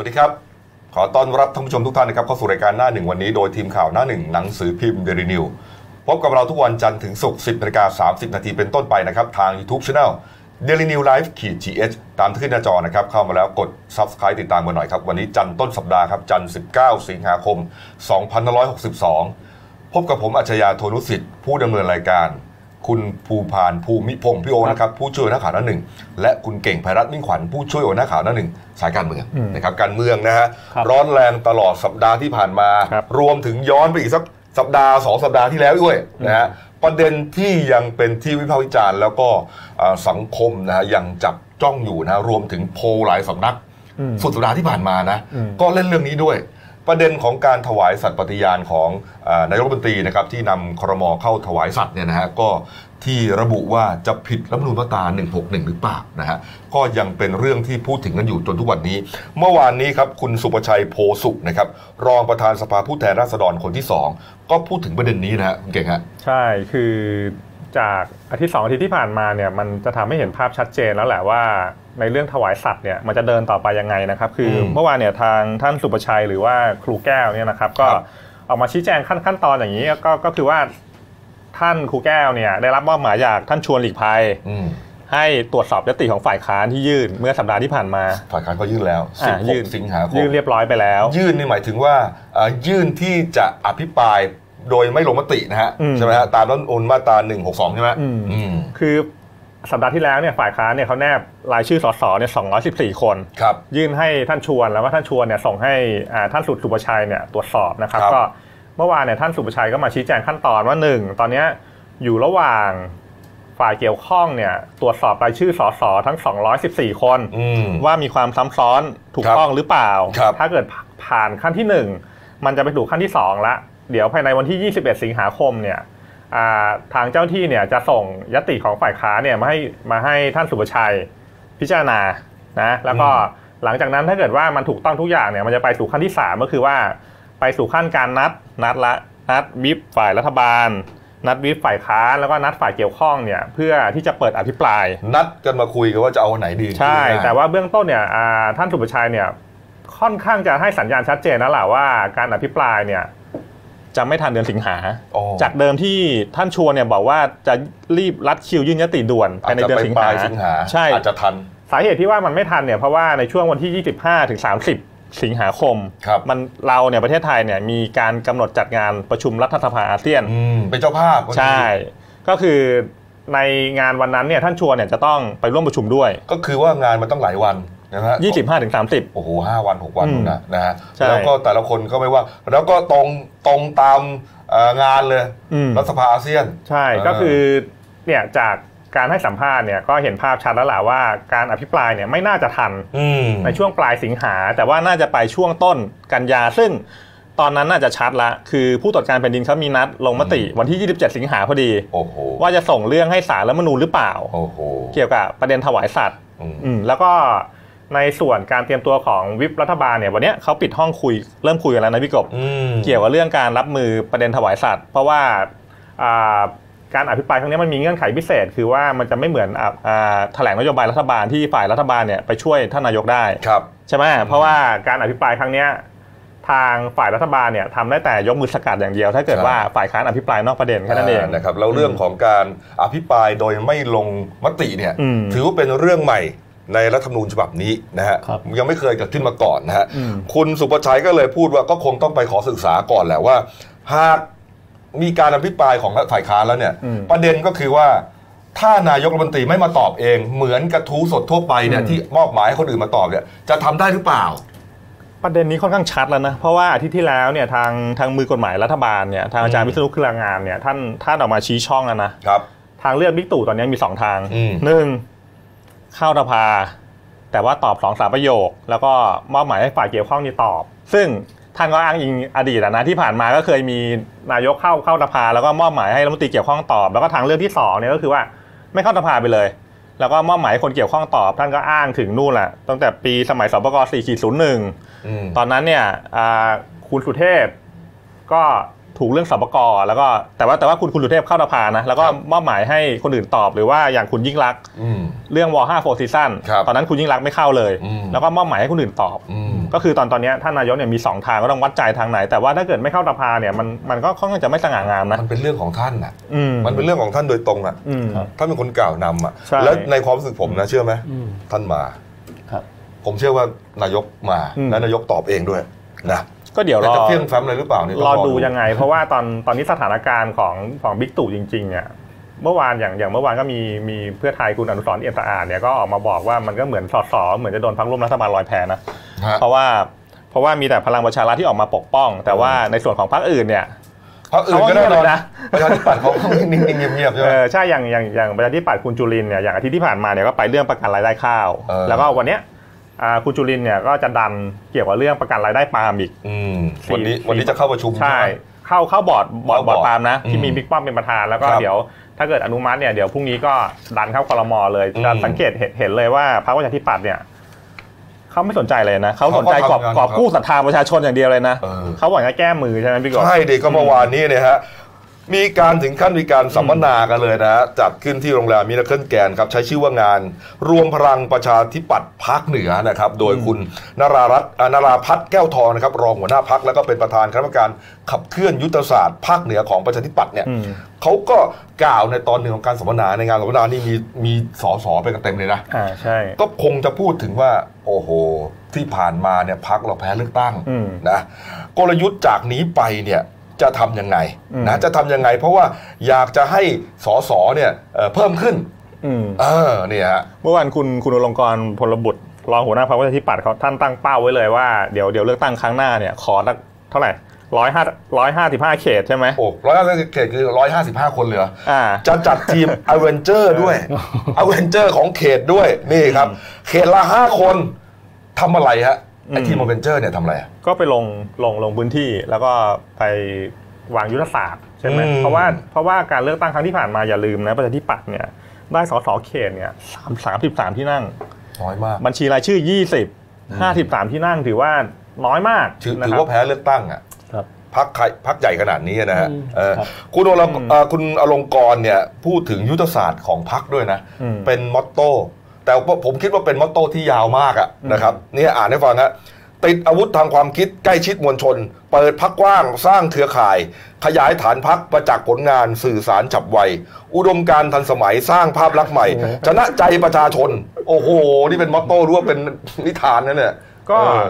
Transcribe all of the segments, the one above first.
วัสดีครับ ขอต้อนรับท่านผู้ชมทุกท่านนะครับเข้าสู่รายการหน้าหนึ่งวันนี้โดยทีมข่าวหน้าหนึ่งหนังสือพิมพ์เดลินิวพบกับเราทุกวันจันทร์ถึงศุกร์10นาฬิกา30 นาทีเป็นต้นไปนะครับ ทาง YouTube Channel Daily New Life ขีด GH ตามที่ขึ้นหน้าจอนะครับ เข้ามาแล้วกด Subscribe ติดตามกันหน่อยครับ วันนี้จันทร์ต้นสัปดาห์ครับ จันทร์19 สิงหาคม 2562 พบกับผมอัจฉริยะโทนุสิทธิ์ผู้ดำเนินรายการ คุณภูพานภูมิพงศ์พี่โอนะครับผู้ช่วยนักข่าวหน้าหนึ่งและคุณเก่งไพรัตน์มิ่งขวัญผู้ช่วยหัวหน้าข่าวหน้าหนึ่งสายการเมืองนะครับการเมืองนะฮะครับร้อนแรงตลอดสัปดาห์ที่ผ่านมาครับรวมถึงย้อนไปอีกสักสัปดาห์สองสัปดาห์ที่แล้วด้วยนะฮะประเด็นที่ยังเป็นที่วิพากษ์วิจารณ์แล้วก็อ่าสังคมนะฮะยังจับจ้องอยู่นะรวมถึงโพลหลายสำนักอืมสุดสัปดาห์ที่ผ่านมานะอืมก็เล่นเรื่องนี้ด้วย ประเด็นของการถวายสัตย์ปฏิญาณของอนายกรัฐมนตรีนะครับที่นำครมเข้าถวายสัตย์เนี่ยนะฮะก็ที่ระบุว่าจะผิดรัฐธรรมนูญมาตรา 161 หรือเปล่านะฮะก็ยังเป็นเรื่องที่พูดถึงกันอยู่จนทุกวันนี้ เมื่อวานนี้ครับคุณสุประชัยโพสุขนะครับรองประธานสภาผู้แทนราษฎรคนที่สองก็พูดถึงประเด็นนี้นะฮะคุณเก่งฮะใช่คือจากอาทิตย์สองอาทิตย์ที่ผ่านมาเนี่ยมันจะทำให้เห็นภาพชัดเจนแล้วแหละว่า ในเรื่องถวายสัตว์เนี่ยมันจะเดินต่อไปยังไงนะครับ คืออมเมื่อวานเนี่ยทางท่านสุประชัยหรือว่าครูแก้วเนี่ยนะครับ ก็ครับออกมาชี้แจงขั้นขั้นตอนอย่างนี้ก็ก็คือว่าท่านครูแก้วเนี่ยได้รับมอบหมายจากท่านชวนหลีกภัยอืมให้ตรวจสอบยติของฝ่ายค้านที่ยื่นเมื่อสัปดาห์ที่ผ่านมา ฝ่ายค้านก็ยื่นแล้วอ่ายื่น16สิงหาคมยื่นเรียบร้อยไปแล้ว ยื่นนี่หมายถึงว่าเอ่อยื่นที่จะอภิปรายโดยไม่ลงมตินะฮะอืมใช่ไหมฮะตามรัฐธรรมนูญมาตรา162 ใช่ไหมอืมอืมคือ สัปดาห์ที่แล้วเนี่ยฝ่ายค้านเนี่ยเขาแนบรายชื่อสสเนี่ย214 คนครับยื่นให้ท่านชวนแล้วก็ท่านชวนเนี่ยส่งให้อ่าท่านสุดสุประชัยเนี่ยตรวจสอบนะครับครับก็เมื่อวานเนี่ยท่านสุประชัยก็มาชี้แจงขั้นตอนว่าหนึ่งตอนเนี้ยอยู่ระหว่างฝ่ายเกี่ยวข้องเนี่ยตรวจสอบรายชื่อสสทั้ง 214 คนอืมว่ามีความซ้ำซ้อนถูกครับต้องหรือเปล่าครับถ้าเกิดผ่านขั้นที่หนึ่งมันจะไปถูกขั้นที่สองละเดี๋ยวภายในวันที่ 21 สิงหาคมเนี่ยอ่า ทางเจ้าหน้าที่เนี่ยจะส่งยติของฝ่ายค้านเนี่ยมาให้มาให้ท่านสุประชัยพิจารณานะแล้วก็หลังจากนั้นถ้าเกิดว่ามันถูกต้องทุกอย่างเนี่ยมันจะไปสู่ขั้นที่ 3 ก็คือว่าไปสู่ขั้นการนัดนัดละนัดวิปฝ่ายรัฐบาล นัดวิปฝ่ายค้านแล้วก็นัดฝ่ายเกี่ยวข้องเนี่ยเพื่อที่จะเปิดอภิปราย นัดกันมาคุยกันว่าจะเอาอันไหนดีใช่ง่ยๆแต่ว่าเบื้องต้นเนี่ยอ่าท่านสุประชัยเนี่ยค่อนข้างจะให้สัญญาณชัดเจนแล้วแหละว่าการอภิปรายเนี่ย จะไม่ทันเดือนสิงหาอ๋อจากเดิมที่ท่านชวนเนี่ยบอกว่าจะรีบรัดคิวยื่นยติด่วนภายในเดือนสิงปหาลายสิงหาใช่อาจจะทัน สาเหตุที่ว่ามันไม่ทันเนี่ยเพราะว่าในช่วงวันที่ 25ถึง30 สิงหาคมครับมันเราเนี่ยประเทศไทยเนี่ยมีการกำหนดจัดงานประชุมรัฐสภาอาเซียนอืมเป็นเจ้าภาพพอดีใช่ ก็คือในงานวันนั้นเนี่ยท่านชวนเนี่ยจะต้องไปร่วมประชุมด้วย ก็คือว่างานมันต้องหลายวัน นะฮะ25ถึง30โอ้โหห้าวันหกวันอืมนู่นนะนะฮะใช่แล้วก็แต่ละคนก็ไม่ว่า แล้วก็ตรงตรงตามเอ่องานเลยอืมรัฐสภาอาเซียน ใช่เออก็คือเนี่ยจากการให้สัมภาษณ์เนี่ยก็เห็นภาพชัดแล้วแหละว่าการอภิปรายเนี่ยไม่น่าจะทันอืมในช่วงปลายสิงหา แต่ว่าน่าจะไปช่วงต้นกันยาซึ่งตอนนั้นน่าจะชัดละ คือผู้ตรวจการแผ่นดินเขามีนัดลงมติวันที่ 27 สิงหาพอดีโอ้โหว่าจะส่งเรื่องให้สารรัฐธรรมนูญหรือเปล่าโอ้โหเกี่ยวกับประเด็นถวายสัตว์อืมอืมแล้วก็ ในส่วนการเตรียมตัวของวิปรัฐบาลเนี่ยวันเนี้ยเขาปิดห้องคุยเริ่มคุยกันแล้วนะพี่กบอืมเกี่ยวกับเรื่องการรับมือประเด็นถวายสัตว์ เพราะว่าอ่าการอภิปรายครั้งนี้มันมีเงื่อนไขพิเศษ คือว่ามันจะไม่เหมือนอะอ่าแถลงนโยบายรัฐบาลที่ฝ่ายรัฐบาลเนี่ยไปช่วยท่านนายกได้ครับใช่ไหมเพราะว่าการอภิปรายครั้งเนี้ยทางฝ่ายรัฐบาลเนี่ยทำได้แต่ยกมือสกัดอย่างเดียว ถ้าเกิดใช่ว่าฝ่ายค้านอภิปรายนอกประเด็นแค่นั้นเองานะครับแล้วเรื่องของการอภิปรายโดยไม่ลงมติเนี่ยอืมถือว่าเป็นเรื่องใหม่ ในรัฐธรรมนูญฉบับนี้นะฮะครับยังไม่เคยเกิดขึ้นมาก่อนนะฮะอืมคุณสุประชัยก็เลยพูดว่าก็คงต้องไปขอศึกษาก่อนแหละว่า หากมีการอภิปรายของฝ่ายค้านแล้วเนี่ยอืมประเด็นก็คือว่าถ้านายกรัฐมนตรีไม่มาตอบเอง เหมือนกระทู้สดทั่วไปเนี่ยอืมที่มอบหมายให้คนอื่นมาตอบเนี่ยจะทำได้หรือเปล่า ประเด็นนี้ค่อนข้างชัดแล้วนะ เพราะว่าอาทิตย์ที่แล้วเนี่ยทางทางมือกฎหมายรัฐบาลเนี่ยทางอาจารย์อืมวิษณุเครืองามเนี่ยท่านท่านออกมาชี้ช่องแล้วนะครับทางเลือกบิ๊กตู่ตอนนี้มีสองทางอืมหนึ่ง เข้าสภา แต่ว่าตอบสองสามประโยค แล้วก็มอบหมายให้ฝ่ายเกี่ยวข้องนี่ตอบ ซึ่งท่านก็อ้างอิงอดีตอะนะที่ผ่านมาก็เคยมีนายกเข้าเข้าสภา แล้วก็มอบหมายให้รัฐมนตรีเกี่ยวข้องตอบ แล้วก็ทางเลือกที่สองเนี่ยก็คือว่าไม่เข้าสภาไปเลย แล้วก็มอบหมายให้คนเกี่ยวข้องตอบ ท่านก็อ้างถึงนู่นแหละตั้งแต่ปีสมัยสปก4.01อืมตอนนั้นเนี่ยอ่าคุณสุเทพก็ ถูกเรื่องสปกแล้วก็แต่ว่าแต่ว่าคุณคุณสุเทพเข้าสภานะ แล้วก็ครับมอบหมายให้คนอื่นตอบหรือว่าอย่างคุณยิ่งลักษณ์อืมเรื่องวอห้า Four Seasons ครับตอนนั้นคุณยิ่งลักษณ์ไม่เข้าเลยอืมแล้วก็มอบหมายให้คนอื่นตอบอืมก็คือตอนตอนเนี้ยท่านนายกเนี่ยมีสองทางก็ต้องวัดใจทางไหน แต่ว่าถ้าเกิดไม่เข้าสภาเนี่ยมันมันก็ค่อนข้างจะไม่สง่างามนะมันเป็นเรื่องของท่านน่ะอืมมันเป็นเรื่องของท่านโดยตรงอะอืมท่านเป็นคนกล่าวนำอะใช่แล้วในความรู้สึกผมนะเชื่อไหมอืมท่านมาครับผมเชื่อว่านายกมาอืมและนายกตอบเองด้วยนะ ก็เดี๋ยวรแต่อจะเพี้ยงแฟ้มอะไรหรือเปล่าเนี่ยต้รอองดูดูยังไง เพราะว่าตอนตอนนี้สถานการณ์ของของบิ๊กตู่จริงๆเนี่ยเมื่อวานอย่างอย่างเมื่อวานก็มีมีเพื่อไทยคุณอนุสรณ์เอี่ยมสะอาดเนี่ยก็ออกมาบอกว่ามันก็เหมือนสอสอเหมือนจะโดนพักร่วมรัฐบาลลอยแพนะฮะเพราะว่าเพราะว่ามีแต่พลังประชารัฐที่ออกมาปกป้อง แต่ว่าในส่วนของพรรคอื่นเนี่ยเพราะอื่นก็แน่นอนเขาก็เงียบเลยนะประชาธิปัตย์เขาเขานิ่งๆเงียบๆใช่ไหมเออใช่อย่างอย่างอย่างประชาธิปัตย์คุณจุลินทร์เนี่ยอย่างอาทิตย์ที่ผ่านมาเนี่ยก็ไปเรื่องประกันรายได้ข้าวเออแล้วก็วันเนี้ยอ่า คุณจุลินทร์เนี่ยก็จะดันเกี่ยวกับเรื่องประกันรายได้ปาล์มอีกอืมสี่วันนี้สี่วันนี้จะเข้าประชุมใช่ไหมเข้าเข้าบอร์ดบอร์ดเข้าบบออร์ดร์ดปาล์มนะอืมที่มีบิ๊กป้อมเป็นประธานแล้วก็ครับเดี๋ยวถ้าเกิดอนุมัติเนี่ยเดี๋ยวพรุ่งนี้ก็ดันเข้าครมเลยอืมจะสังเกตเห็นเห็นเลยว่าพรรคประชาธิปัตย์เนี่ยเขาไม่สนใจเลยนะเขาสนใจเขากอบทำงานกอบของเขากู้ศรัทธาประชาชนอย่างเดียวเลยนะเออเขาหวังจะแก้มือใช่ไหมพี่กบใช่เด็กก็เมื่อวานนี้เนี่ยฮะ มีการถึงขั้นมีการสัมมนากันเลยนะฮะจัดขึ้นที่โรงแรม Miracle Grand ครับ ใช้ชื่อว่างาน รวมพลังประชาธิปัตย์ภาคเหนือนะครับ โดยคุณนรารัตน์อ่านาราพัฒน์แก้วทองนะครับ รองหัวหน้าพักแล้วก็เป็นประธานคณะกรรมการขับเคลื่อนยุทธศาสตร์ภาคเหนือของประชาธิปัตย์เนี่ยอืมเขาก็กล่าวในตอนหนึ่งของการสัมมนาในงานสัมมนานี่มีมีสสไปกันเต็มเลยนะอ่าใช่ก็คงจะพูดถึงว่า โอ้โห ที่ผ่านมาเนี่ยพักเราแพ้เลือกตั้งอืมนะกลยุทธ์จากนี้ไปเนี่ย จะทำยังไงอืมนะจะทำยังไง เพราะว่าอยากจะให้สอสอเนี่ยเอ่อเพิ่มขึ้นอืมเออเนี่ยฮะเมื่อวานคุณคุณอลงกรณ์พลบุตรรองหัวหน้าพรรคประชาธิปัตย์เขาท่านตั้งเป้าไว้เลยว่าเดี๋ยวเดี๋ยวเลือกตั้งครั้งหน้าเนี่ยขอสักเท่าไหร่ร้อยห้าร้อยห้าสิบห้าเขตใช่ไหมโอ้ร้อยห้าสิบเขตคือร้อยห้าสิบห้าคนเหลืออ่าจะจัดทีม Avenger ด้วย Avenger ของเขตด้วยนี่ครับ เขตละห้าคนทำอะไรฮะ ไออืมทีมอเวนเจอร์เนี่ยทำอะไรอะก็ไปลงลงลงพื้นที่แล้วก็ไปวางยุทธศาสตร์ใช่ไหมอืมเพราะว่าเพราะว่าการเลือกตั้งครั้งที่ผ่านมาอย่าลืมนะประชาธิปัตย์เนี่ยได้สสเขตเนี่ยสามสามสิบสามที่นั่งน้อยมากบัญชีรายชื่อยี่สิบห้าสิบสามที่นั่งถือว่าน้อยมากถือนะถือครับว่าแพ้เลือกตั้งอะครับพักใครพักใหญ่ขนาดนี้นะฮะอืมเออครับคุณอลงอืมเอ่อคุณอลงกรณ์เนี่ยพูดถึงยุทธศาสตร์ของพักด้วยนะอืมเป็นมอตโต้ แต่ว่าผมคิดว่าเป็นมอตโต้ที่ยาวมากอะอืมนะครับเนี่ยอ่านให้ฟังฮะติดอาวุธทางความคิดใกล้ชิดมวลชน เปิดพักกว้างสร้างเครือข่าย ขยายฐานพักประจักษ์ผลงานสื่อสารฉับไว อุดมการณ์ทันสมัยสร้างภาพลักษณ์ใหม่ ชนะใจประชาชน โอ้โห นี่เป็นมอตโต้หรู้ว่าเป็นนิทานนั่นเนี่ยก็เออ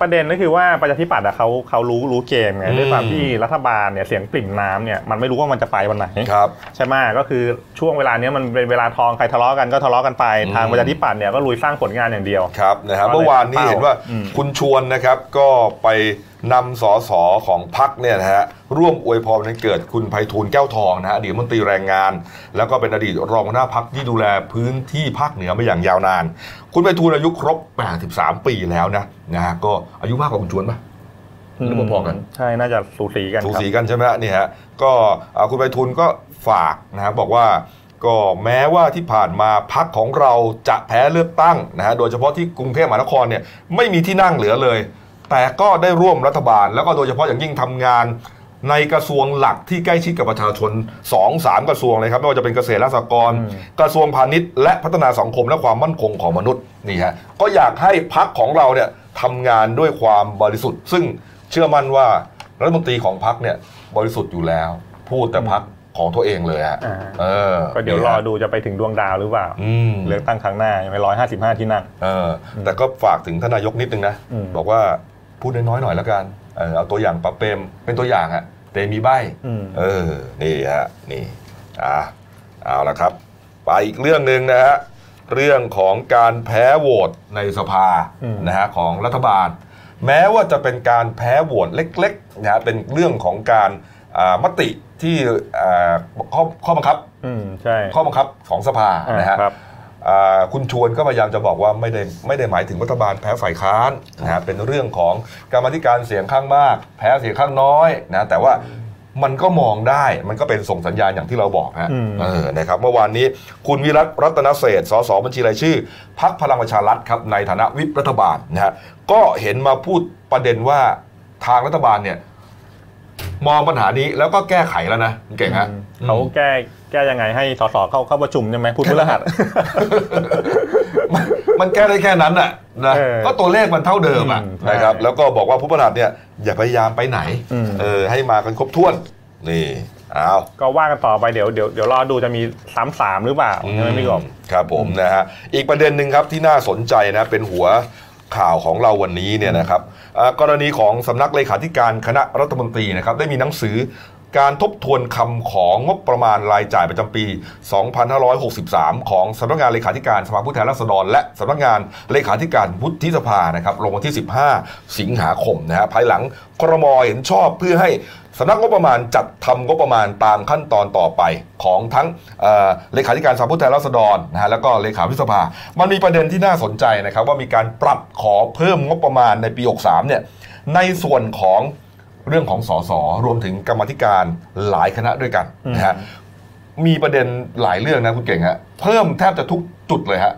ประเด็นก็คือว่าประชาธิปัตย์อะเขาเขารู้รู้เกมไงอืมด้วยความที่รัฐบาลเนี่ยเสียงปริ่มน้ำเนี่ยมันไม่รู้ว่ามันจะไปวันไหนครับใช่ไหมก็คือช่วงเวลาเนี้ยมันเป็นเวลาทองใครทะเลาะกันก็ทะเลาะกันไปอืมทางประชาธิปัตย์เนี่ยก็ลุยสร้างผลงานอย่างเดียวครับนะฮะก็เลยเมื่อวานนี้เป้าเห็นว่าอืมคุณชวนนะครับก็ไป นำสอสอของพักเนี่ยนะฮะร่วมอวยพรวันเกิดคุณไพฑูรย์แก้วทองนะฮะอดีตรัฐมนตรีแรงงาน แล้วก็เป็นอดีตรองหัวหน้าพักที่ดูแลพื้นที่ภาคเหนือมาอย่างยาวนาน คุณไพฑูรย์อายุครบ 83 ปีแล้วนะนะฮะก็อายุมากกว่าคุณชวนปะหรือพอๆกัน ใช่ น่าจะสูสีกันสูครับสีกันใช่ไหมฮะนี่ฮะก็อ่าคุณไพฑูรย์ก็ฝากนะครับบอกว่าก็แม้ว่าที่ผ่านมาพักของเราจะแพ้เลือกตั้งนะฮะโดยเฉพาะที่กรุงเทพมหานครเนี่ยไม่มีที่นั่งเหลือเลย แต่ก็ได้ร่วมรัฐบาล แล้วก็โดยเฉพาะอย่างยิ่งทำงานในกระทรวงหลักที่ใกล้ชิดกับประชาชน2 3กระทรวงเลยครับไม่ว่าจะเป็นเกษตรและสหกรณ์อืมกระทรวงพาณิชย์และพัฒนาสังคมและความมั่นคงของมนุษย์นี่ฮะก็อยากให้พักของเราเนี่ยทำงานด้วยความบริสุทธิ์ ซึ่งเชื่อมั่นว่ารัฐมนตรีของพักเนี่ยบริสุทธิ์อยู่แล้ว พูดแต่พักของตัวเองเลยฮะอ่าเออก็เดี๋ยวรอดูจะไปถึงดวงดาวหรือเปล่าอืมเลือกตั้งครั้งหน้ายังไม่ร้อยห้าสิบห้าที่นั่งเออแต่ก็ฝากถึงท่านนายกนิดนึงนะอืมบอกว่า พูดน้อยๆหน่อยแล้วกันเออเอาตัวอย่างปะเปรมเป็นตัวอย่างอะแต่มีใบอืมเออนี่ฮะนี่อ่าเอาละครับ ไปอีกเรื่องหนึ่งนะฮะเรื่องของการแพ้โหวตในสภาอืมนะฮะของรัฐบาล แม้ว่าจะเป็นการแพ้โหวตเล็กๆนะฮะเป็นเรื่องของการอ่ามติที่อ่าข้อข้อบังคับอืมใช่ข้อบังคับของสภาอ่านะฮะ ครับอ่าคุณชวนก็พยายามจะบอกว่าไม่ได้ไม่ได้หมายถึงรัฐบาลแพ้ฝ่ายค้านนะฮะเป็นเรื่องของกรรมาธิการเสียงข้างมาก แพ้เสียงข้างน้อยนะแต่ว่ามันก็มองได้มันก็เป็นส่งสัญญาณอย่างที่เราบอกฮะอืมเออนะครับเมื่อวานนี้คุณวิรัตรัตนเศรษฐ์สสบัญชีรายชื่อพักพลังประชารัฐครับในฐานะวิปรัฐบาลนะฮะก็เห็นมาพูดประเด็นว่าทางรัฐบาลเนี่ย มองปัญหานี้แล้วก็แก้ไขแล้วนะคุณเก่งฮะอืมเขาแก้แก้ยังไงให้สสเข้าเข้าประชุมใช่ไหมพูดพฤหัสมันมันแก้ได้แค่นั้นน่ะนะเออก็ตัวเลขมันเท่าเดิมอะอืมใช่นะครับแล้วก็บอกว่าผู้ประหลัดเนี่ยอย่าพยายามไปไหนอืมเออให้มากันครบถ้วนนี่เอาก็ว่ากันต่อไปเดี๋ยวเดี๋ยวเดี๋ยวรอดูจะมีสามสามหรือเปล่าใช่ไหมพี่กบครับผมนะฮะอีกประเด็นหนึ่งครับที่น่าสนใจนะเป็นหัว ข่าวของเราวันนี้เนี่ยนะครับกรณีของสำนักเลขาธิการคณะรัฐมนตรีนะครับได้มีหนังสือ การทบทวนคำของงบประมาณรายจ่ายประจำปี 2563 ของสำนักงานเลขาธิการสภาผู้แทนราษฎร และสำนักงานเลขาธิการวุฒิสภานะครับลงวันที่ 15 สิงหาคมนะฮะภายหลังครมเห็นชอบเพื่อให้สำนักงบประมาณจัดทำงบประมาณตามขั้นตอนต่อไปของทั้งเเลขาธิการสภาผู้แทนราษฎรนะฮะแล้วก็เลขาธิสภา มันมีประเด็นที่น่าสนใจนะครับว่ามีการปรับขอเพิ่มงบประมาณในปี 63 เนี่ยในส่วนของ เรื่องของสสรวมถึงกรรมาธิการหลายคณะด้วยกันนะฮะมีประเด็นหลายเรื่องนะคุณเก่งฮะเพิ่มแทบจะทุกจุดเลยฮะ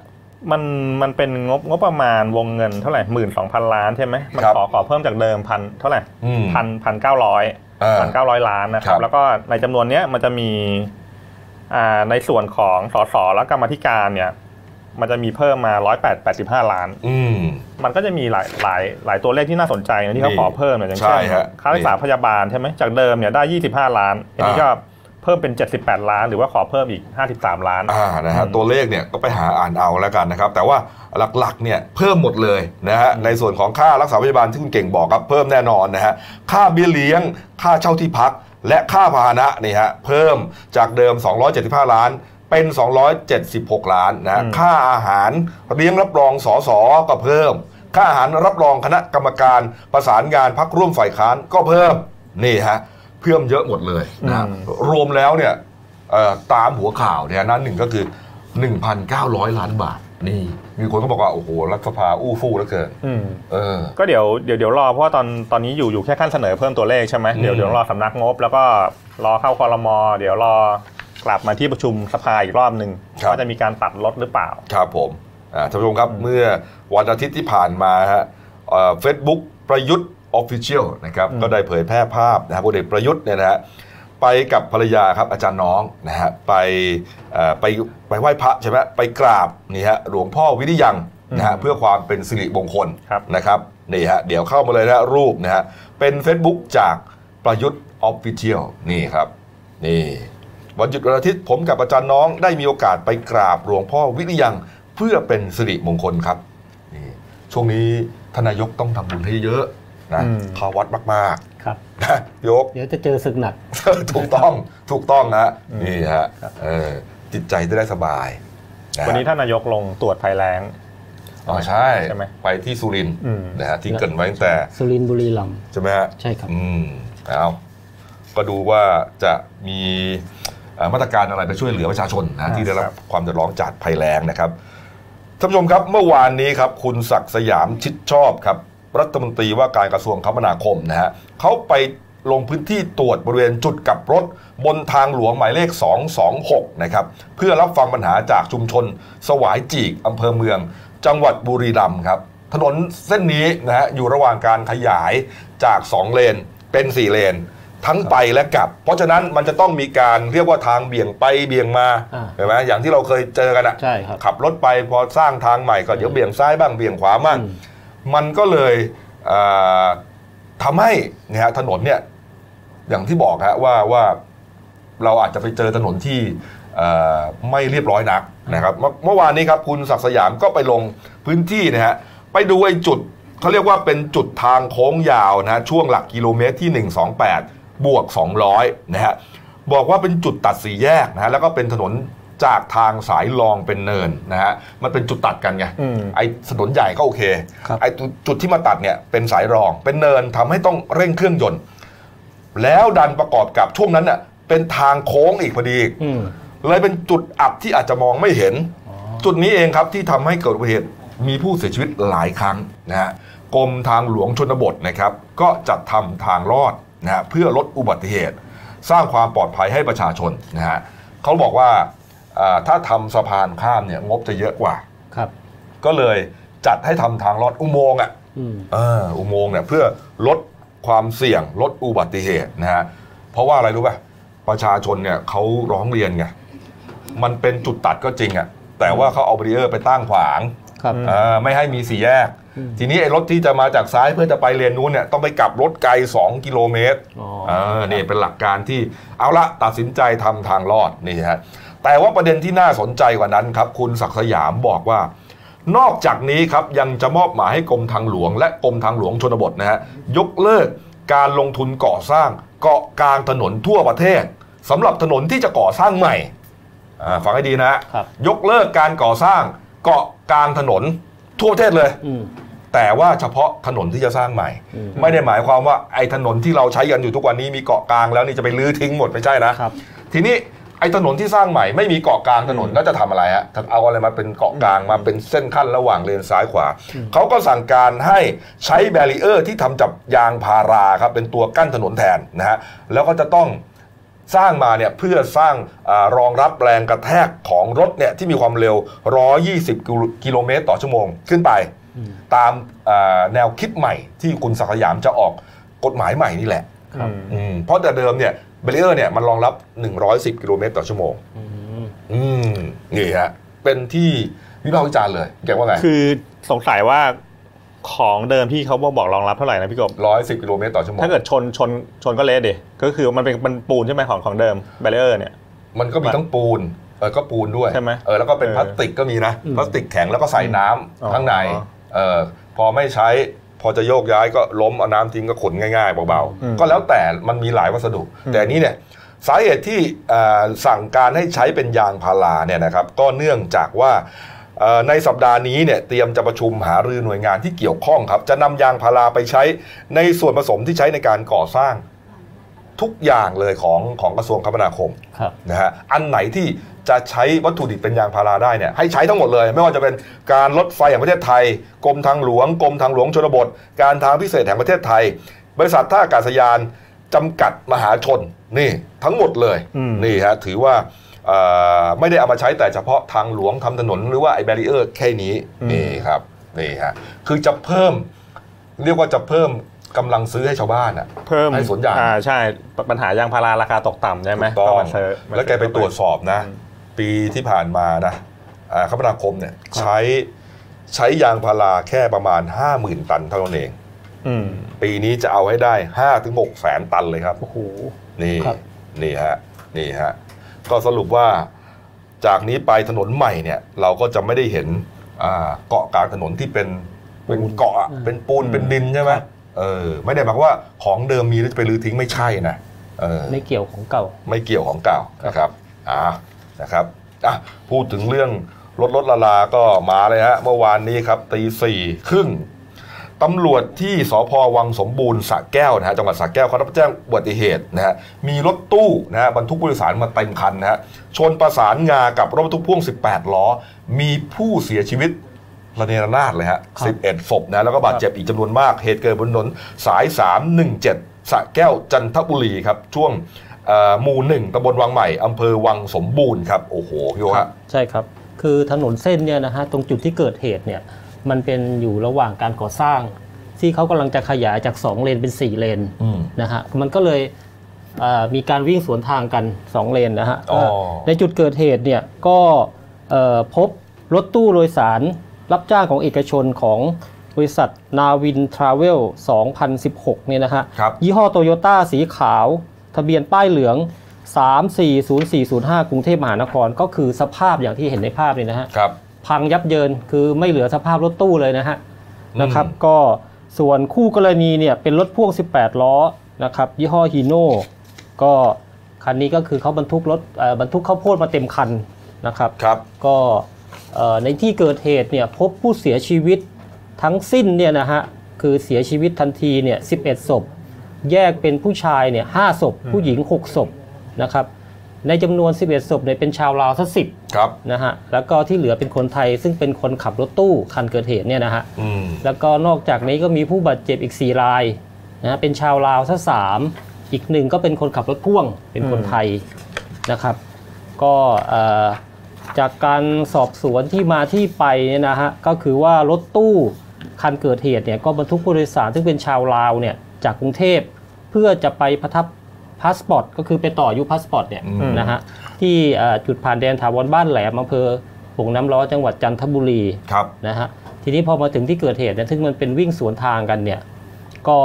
มันมันเป็นงบงบประมาณวงเงินเท่าไหร่หมื่นสองพันล้านใช่ไหมมันครับขอขอเพิ่มจากเดิมพันเท่าไหร่อืมพันพันเก้าร้อยเออพันเก้าร้อยล้านนะคครัรับบแล้วก็ในจำนวนเนี้ยมันจะมีอ่าในส่วนของสสและกรรมาธิการเนี่ย มันจะมีเพิ่มมาร้อยแปดแปดสิบห้าล้านอืมมันก็จะมีหลายหลายหลายตัวเลขที่น่าสนใจนะที่เขานี่ขอเพิ่มเนี่ยอย่างใช่เช่นฮะค่ารักษานี่พยาบาลใช่ไหมจากเดิมเนี่ยได้ยี่สิบห้าล้านอันนี้อ่าก็เพิ่มเป็น 78 ล้าน หรือว่าขอเพิ่มอีก 53 ล้านอ่านะฮะอืมตัวเลขเนี่ยก็ไปหาอ่านเอาแล้วกันนะครับ แต่ว่าหลักๆเนี่ยเพิ่มหมดเลยนะฮะในส่วนของค่ารักษาพยาบาลที่คุณเก่งบอกครับเพิ่มแน่นอนนะฮะค่าเบี้ยเลี้ยง ค่าเช่าที่พัก และค่าพาหนะนี่ฮะเพิ่มจากเดิม 275 ล้าน เป็น 276 ล้านนะฮะอืมค่าอาหารเลี้ยงรับรองสสก็เพิ่ม ค่าอาหารรับรองคณะกรรมการประสานงานพักร่วมฝ่ายค้านก็เพิ่มนี่ฮะเพิ่มเยอะหมดเลยนะฮะอืมรวมแล้วเนี่ยเอ่อตามหัวข่าวเนี่ยนั้นหนึ่งก็คือ 1,900 ล้านบาทนี่มีคนก็บอกว่าโอ้โหรัฐสภาอู้ฟู่เหลือเกินอืมเออ ก็เดี๋ยวเดี๋ยวเดี๋ยวรอเพราะว่าตอนตอนนี้อยู่อยู่แค่ขั้นเสนอเพิ่มตัวเลขใช่ไหมอืมเดี๋ยวเดี๋ยวรอสำนักงบ แล้วก็รอเข้าคอรมอเดี๋ยวรอ กลับมาที่ประชุมสภาอีกรอบหนึ่งว่าจะมีการตัดลดหรือเปล่า ครับผมอ่าท่านผู้ชมครับอืมเมื่อวันอาทิตย์ที่ผ่านมาฮะเฟซบุ๊กประยุทธ์ Official นะครับก็ได้เผยแพร่ภาพนะฮะพลเอกประยุทธ์เนี่ยนะฮะไปกับภรรยาครับอาจารย์น้องนะฮะไปเอ่อไปไปไหว้พระใช่ไหมไปกราบนี่ฮะหลวงพ่อวิริยังนะฮะอืมเพื่อความเป็นสิริมงคลครับนะครับนี่ฮะเดี๋ยวเข้ามาเลยนะรูปนะฮะเป็น Facebook จากประยุทธ์ออฟฟิเชียลนี่ครับนี่ วันหยุดวันอาทิตย์ผมกับอาจารย์น้องได้มีโอกาสไปกราบหลวงพ่อวิริยังเพื่อเป็นสิริมงคลครับนี่ช่วงนี้ทานนายกต้องทำบุญให้เยอะนะอืมเข้าวัดมากครับๆนะยกเดี๋ยวจะเจอศึกหนัก ถูกต้องถูกต้องนะอืมนี่ฮะครับเออจิตใจจะได้สบายะฮะวันนี้ท่านนายกลงตรวจภัยแล้งอ๋อใช่ใช่ไหมไปที่สุรินทร์อืมนะฮะที่เกรินไว้ตั้งแต่ สุรินทร์บุรีรัมย์ใช่ไหมฮะใช่ครับ อืมเอาก็ดูว่าจะมีเอ่อ มาตรการอะไรไปช่วยเหลือประชาชนนะที่ได้รับความเดือดร้อนจากภัยแล้งนะครับท่านผู้ชมครับเมื่อวานนี้ครับคุณศักดิ์สยามชิดชอบครับรัฐมนตรีว่าการกระทรวงคมนาคมนะฮะเขาไปลงพื้นที่ตรวจบริเวณจุดกลับรถ บนทางหลวงหมายเลข 226 นะครับ เพื่อรับฟังปัญหาจากชุมชน สวายจีกอำเภอเมือง จังหวัดบุรีรัมย์ครับ ถนนเส้นนี้นะฮะอยู่ระหว่างการขยายจาก 2 เลนเป็น 4 เลน ทั้งไปและกลับ เพราะฉะนั้นมันจะต้องมีการเรียกว่าทางเบี่ยงไปเบี่ยงมาอ่าเห็นไหมอย่างที่เราเคยเจอกันอะใช่ครับ ขับรถไปพอสร้างทางใหม่ก็เดี๋ยวเบี่ยงซ้ายบ้างเบี่ยงขวาบ้างอืม มันก็เลยเอ่อทำให้เนี่ยฮะถนนเนี่ยอย่างที่บอกฮะว่าว่าเราอาจจะไปเจอถนนที่เอ่อไม่เรียบร้อยนักนะครับเมื่อเมื่อวานนี้ครับคุณศักดิ์สยามก็ไปลงพื้นที่นะฮะไปดูไอ้จุดเขาเรียกว่าเป็นจุดทางโค้งยาวนะฮะช่วงหลักกิโลเมตรที่ 128 บวก 200 นะฮะ บอกว่าเป็นจุดตัดสี่แยกนะฮะ แล้วก็เป็นถนนจากทางสายรองเป็นเนินนะฮะ มันเป็นจุดตัดกันไงอืมไอ้ถนนใหญ่ก็โอเคครับไอ้จุดจุดที่มาตัดเนี่ยเป็นสายรองเป็นเนินทำให้ต้องเร่งเครื่องยนต์ แล้วดันประกอบกับช่วงนั้นน่ะเป็นทางโค้งอีกพอดีอืมเลยเป็นจุดอับที่อาจจะมองไม่เห็นอ๋อจุดนี้เองครับที่ทำให้เกิดอุบัติเหตุมีผู้เสียชีวิตหลายครั้งนะฮะกรมทางหลวงชนบทนะครับ ก็จัดทำทางลอด นะฮะเพื่อลดอุบัติเหตุ สร้างความปลอดภัยให้ประชาชนนะฮะเขาบอกว่าอ่าถ้าทำสะพานข้ามเนี่ยงบจะเยอะกว่าครับ ก็เลยจัดให้ทำทางลอดอุโมงค์อะอืมเอออุโมงค์เนี่ยเพื่อลดความเสี่ยงลดอุบัติเหตุนะฮะเพราะว่าอะไรรู้ป่ะประชาชนเนี่ยเขาร้องเรียนไงมันเป็นจุดตัดก็จริงอะแต่ว่าเขาเอาบารีเออร์ไปตั้งขวาง ครับอืมเออไม่ให้มีสี่แยกอืมทีนี้ไอ้รถที่จะมาจากซ้ายเพื่อจะไปเลนนู้นเนี่ยต้องไปกลับรถไกล 2 กิโลเมตรอ๋อเออนี่เป็นหลักการที่เอาละตัดสินใจทำทางลอดนี่ฮะแต่ว่าประเด็นที่น่าสนใจกว่านั้นครับ คุณศักดิ์สยามบอกว่า นอกจากนี้ครับยังจะมอบหมายให้กรมทางหลวง และกรมทางหลวงชนบทนะฮะยกเลิกการลงทุนก่อสร้างเกาะกลางถนนทั่วประเทศสำหรับถนนที่จะก่อสร้างใหม่อ่าฟังให้ดีนะฮะครับยกเลิกการก่อสร้าง เกาะกลางถนนทั่วประเทศเลย อืม แต่ว่าเฉพาะถนนที่จะสร้างใหม่ อืม ไม่ได้หมายความว่าไอ้ถนนที่เราใช้กันอยู่ทุกวันนี้มีเกาะกลางแล้วนี่จะไปรื้อทิ้งหมดไม่ใช่นะครับ ทีนี้ไอ้ถนนที่สร้างใหม่ไม่มีเกาะกลางถนนแล้วจะทำอะไรฮะเอาอะไรมาเป็นเกาะกลางมาเป็นเส้นคั่นระหว่างเลนซ้ายขวาเขาก็สั่งการให้ใช้ barrier ที่ทำจากยางพาราครับเป็นตัวกั้นถนนแทนนะฮะแล้วก็จะต้อง สร้างมาเนี่ยเพื่อสร้างอารองรับแรงกระแทกของรถเนี่ยที่มีความเร็ว 120 กิโลเมตรต่อชั่วโมงขึ้นไปอืมตามอ่าแนวคิดใหม่ที่คุณศักดิ์สยามจะออกกฎหมายใหม่นี่แหละครับอืมเพราะแต่เดิมเนี่ย barrier เนี่ยมันรองรับ 110 กิโลเมตรต่อชั่วโมงอืมอืมนี่ฮะเป็นที่วิพากษ์วิจารณ์เลยแกว่าไงคือสงสัยว่า ของเดิมที่เขาบอกรองรับเท่าไหร่นะพี่กบร้อยสิบกิโลเมตรต่อชั่วโมงถ้าเกิดชนชนชนก็เละดิก็คือมันเป็นมันปูนใช่ไหมของของเดิมแบเรอร์เนี่ยมันก็มีทั้งปูนเออก็ปูนด้วยใช่ไหมเออแล้วก็เป็นเออพลาสติกก็มีนะอืมพลาสติกแข็งแล้วก็ใส่น้ำอ๋อข้างในเออพอไม่ใช้พอจะโยกย้ายก็ล้มเอาน้ำทิ้งก็ขนง่ายๆเบาอืมๆก็แล้วแต่มันมีหลายวัสดุอืมแต่อันนี้เนี่ยสาเหตุที่เอ่อสั่งการให้ใช้เป็นยางพาราเนี่ยนะครับก็เนื่องจากว่าเอ่อ ในสัปดาห์นี้เนี่ยเตรียมจะประชุมหารือหน่วยงานที่เกี่ยวข้องครับ จะนำยางพาราไปใช้ในส่วนผสมที่ใช้ในการก่อสร้างทุกอย่างเลยของของกระทรวงคมนาคมครับนะฮะอันไหนที่จะใช้วัตถุดิบเป็นยางพาราได้เนี่ยให้ใช้ทั้งหมดเลย ไม่ว่าจะเป็นการรถไฟแห่งประเทศไทย กรมทางหลวงกรมทางหลวงชนบท การทางพิเศษแห่งประเทศไทย บริษัทท่าอากาศยานจำกัดมหาชนนี่ทั้งหมดเลยอืมนี่ฮะถือว่าเอ่อ ไม่ได้เอามาใช้แต่เฉพาะทางหลวงทำถนนหรือว่าไอ้ barrier แค่นี้นี่ครับนี่ฮะคือจะเพิ่ม เรียกว่าจะเพิ่มกำลังซื้อให้ชาวบ้านอะเพิ่มให้สวนยางอ่าใช่ปัญหายางพาราราคาตกต่ำใช่ไหมถูกต้องมาซื้อมาแล้วแกไปตรวจสอบนะอืมปีที่ผ่านมานะอ่าคมนาคมเนี่ยใช้ใช้ยางพาราแค่ประมาณ 50,000 ตันเท่านั้นเองอืมปีนี้จะเอาให้ได้5-6ถึง6แสนตันเลยครับโอ้โหนี่ครับนี่ฮะนี่ฮะ ก็สรุปว่าจากนี้ไปถนนใหม่เนี่ย เราก็จะไม่ได้เห็นอ่าเกาะกลางถนนที่เป็นเป็นเกาะอะอืมเป็นปูนเป็นดินใช่ไหมครับเออไม่ได้หมายความว่าของเดิมมีแล้วจะไปรื้อทิ้งไม่ใช่นะเออไม่เกี่ยวของเก่า ไม่เกี่ยวของเก่านะครับอ่านะครับอะพูดถึงเรื่องรถรถละลาก็มาเลยฮะเมื่อวานนี้ครับตีสี่ครึ่ง ตำรวจที่สพวังสมบูรณ์สระแก้วนะฮะจังหวัดสระแก้วเขารับแจ้งอุบัติเหตุนะฮะมีรถตู้นะฮะบรรทุกผู้โดยสารมาเต็มคันนะฮะชนประสานงากับรถบรรทุกพ่วง 18 ล้อ มีผู้เสียชีวิตระเนระนาดเลยฮะครับ11ศพนะแล้วก็บาดเจ็บอีกจำนวนมากเหตุเกิดบนถนนสาย 317สระแก้วจันทบุรีครับช่วงเอ่อหมู่หนึ่งตำบลวังใหม่อำเภอวังสมบูรณ์ครับโอ้โหพี่โอฮะใช่ครับ คือถนนเส้นเนี่ยนะฮะตรงจุดที่เกิดเหตุเนี่ย มันเป็นอยู่ระหว่างการก่อสร้าง ที่เขากำลังจะขยายจาก 2 เลนเป็น 4 เลนอืมนะฮะมันก็เลยเอ่อมีการวิ่งสวนทางกัน 2 เลนนะฮะอ๋อในจุดเกิดเหตุเนี่ยก็เอ่อพบรถตู้โดยสารรับจ้างของเอกชนของบริษัทนาวินทราเวล 2016 เนี่ยนะฮะครับยี่ห้อโตโยต้าสีขาว ทะเบียนป้ายเหลือง 340405 กรุงเทพมหานคร ก็คือสภาพอย่างที่เห็นในภาพนี่นะฮะครับ พังยับเยินคือไม่เหลือสภาพรถตู้เลยนะฮะอืมนะครับ ก็ส่วนคู่กรณีเนี่ยเป็นรถพ่วง 18 ล้อนะครับยี่ห้อฮีโน่ก็คันนี้ก็คือเขาบรรทุกรถเอ่อบรรทุกข้าวโพดมาเต็มคันนะครับครับก็เอ่อในที่เกิดเหตุเนี่ยพบผู้เสียชีวิตทั้งสิ้นเนี่ยนะฮะคือเสียชีวิตทันทีเนี่ย11ศพ แยกเป็นผู้ชายเนี่ย5ศพ ผู้หญิง 6 ศพนะครับ ในจำนวน 11 ศพเนี่ยเป็นชาวลาวสักสิบครับนะฮะแล้วก็ที่เหลือเป็นคนไทยซึ่งเป็นคนขับรถตู้คันเกิดเหตุเนี่ยนะฮะอืมแล้วก็นอกจากนี้ก็มีผู้บาดเจ็บอีก 4 รายนะฮะเป็นชาวลาวซะสามอีกหนึ่งก็เป็นคนขับรถพ่วงเป็นคนไทยนะครับ ก็เอ่อจากการสอบสวนที่มาที่ไปเนี่ยนะฮะก็คือว่ารถตู้คันเกิดเหตุเนี่ยก็บรรทุกผู้โดยสารซึ่งเป็นชาวลาวเนี่ยจากกรุงเทพเพื่อจะไปประทับ พาสปอร์ตก็คือไปต่ออายุพาสปอร์ตเนี่ยอืมนะฮะที่เอ่อจุดผ่านแดนถาวรบ้านแหลมอำเภอโป่งน้ำร้อนจังหวัดจันทบุรีครับนะฮะทีนี้พอมาถึงที่เกิดเหตุเนี่ยซึ่งมันเป็นวิ่งสวนทางกันเนี่ยก็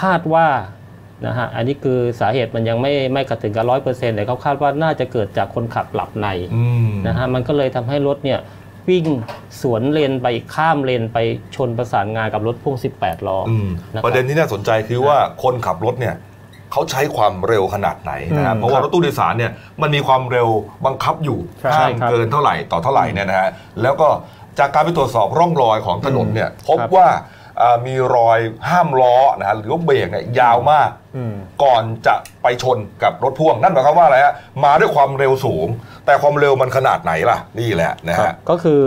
คาดว่านะฮะอันนี้คือสาเหตุมันยังไม่ไม่กระถึงกับร้อยเปอร์เซ็นต์แต่เขาคาดว่าน่าจะเกิดจากคนขับหลับในอืมนะฮะมันก็เลยทำให้รถเนี่ยวิ่งสวนเลนไปข้ามเลนไปชนประสานงานกับรถพ่วง 18 ล้อออืมนะครับประเด็นที่น่าสนใจคือว่าคนขับรถเนี่ย เขาใช้ความเร็วขนาดไหนนะครับอืมเพราะว่ารถตู้โดยสารเนี่ยมันมีความเร็วบังคับอยู่ใช่ห้ามครับเกินเท่าไหร่ต่อเท่าไหร่เนี่ยนะฮะแล้วก็จากการไปตรวจสอบร่องรอยของถนนเนี่ยพบครับว่าอ่ามีรอยห้ามล้อนะฮะหรือว่าเบรกเนี่ยยาวมากอืมก่อนจะไปชนกับรถพ่วง นั่นหมายความว่าอะไรฮะมาด้วยความเร็วสูง แต่ความเร็วมันขนาดไหนล่ะนี่แหละนะครัฮะบก็คือ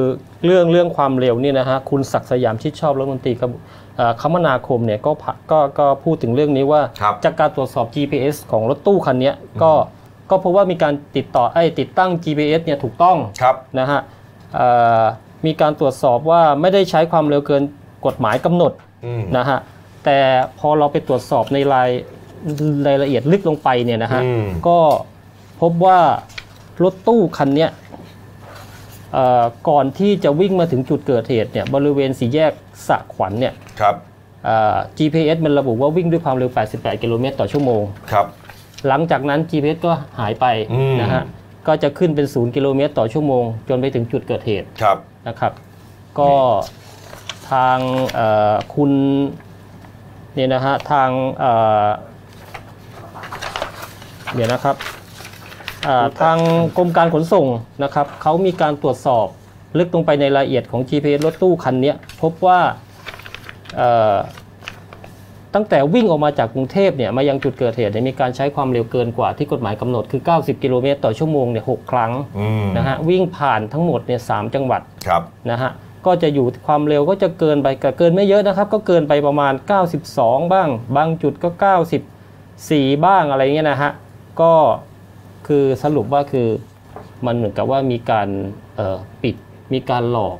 เรื่องเรื่องความเร็วนี่นะฮะคุณศักดิ์สยามชิดชอบรัฐมนตรี ครับเอ่อคมนาคมเนี่ยก็พะก็ก็พูดถึงเรื่องนี้ว่าครับจากการตรวจสอบ GPS ของรถตู้คันเนี้ยก็ก็พบว่ามีการติดต่อไอ้ยติดตั้ง GPS เนี่ยถูกต้องครับนะฮะเอ่อมีการตรวจสอบว่าไม่ได้ใช้ความเร็วเกินกฎหมายกำหนดอืมนะฮะแต่พอเราไปตรวจสอบในรายรายละเอียดลึกลงไปเนี่ยนะฮะอืมก็พบว่ารถตู้คันเนี้ยเอ่อ ก่อนที่จะวิ่งมาถึงจุดเกิดเหตุเนี่ยบริเวณสี่แยกสะขวัญเนี่ยครับเอ่อ GPS มันระบุว่าวิ่งด้วยความเร็ว 88 กิโลเมตรต่อชั่วโมงครับ หลังจากนั้น GPS ก็หายไปอืมนะฮะก็จะขึ้นเป็น 0 กิโลเมตรต่อชั่วโมง จนไปถึงจุดเกิดเหตุครับนะครับ ก็ทางเอ่อคุณเนี่ยนะฮะทางเอ่อเดี๋ยวนะครับเอ่อ ทางกรมการขนส่งนะครับเขามีการตรวจสอบลึกลงไปในรายละเอียดของ GPS รถตู้คันเนี้ยพบว่าเอ่อตั้งแต่วิ่งออกมาจากกรุงเทพเนี่ยมายังจุดเกิดเหตุเนี่ยมีการใช้ความเร็วเกินกว่าที่กฎหมายกำหนดคือ 90 กิโลเมตรต่อชั่วโมงเนี่ยหกครั้งอืมนะฮะวิ่งผ่านทั้งหมดเนี่ยสามจังหวัดครับนะฮะก็จะอยู่ความเร็วก็จะเกินไปก็เกินไม่เยอะนะครับ ก็เกินไปประมาณ 92 บ้าง บางจุดก็ 94 บ้างอะไรเงี้ยนะฮะก็ คือสรุปว่าคือมันเหมือนกับว่ามีการเอ่อปิดมีการหลอก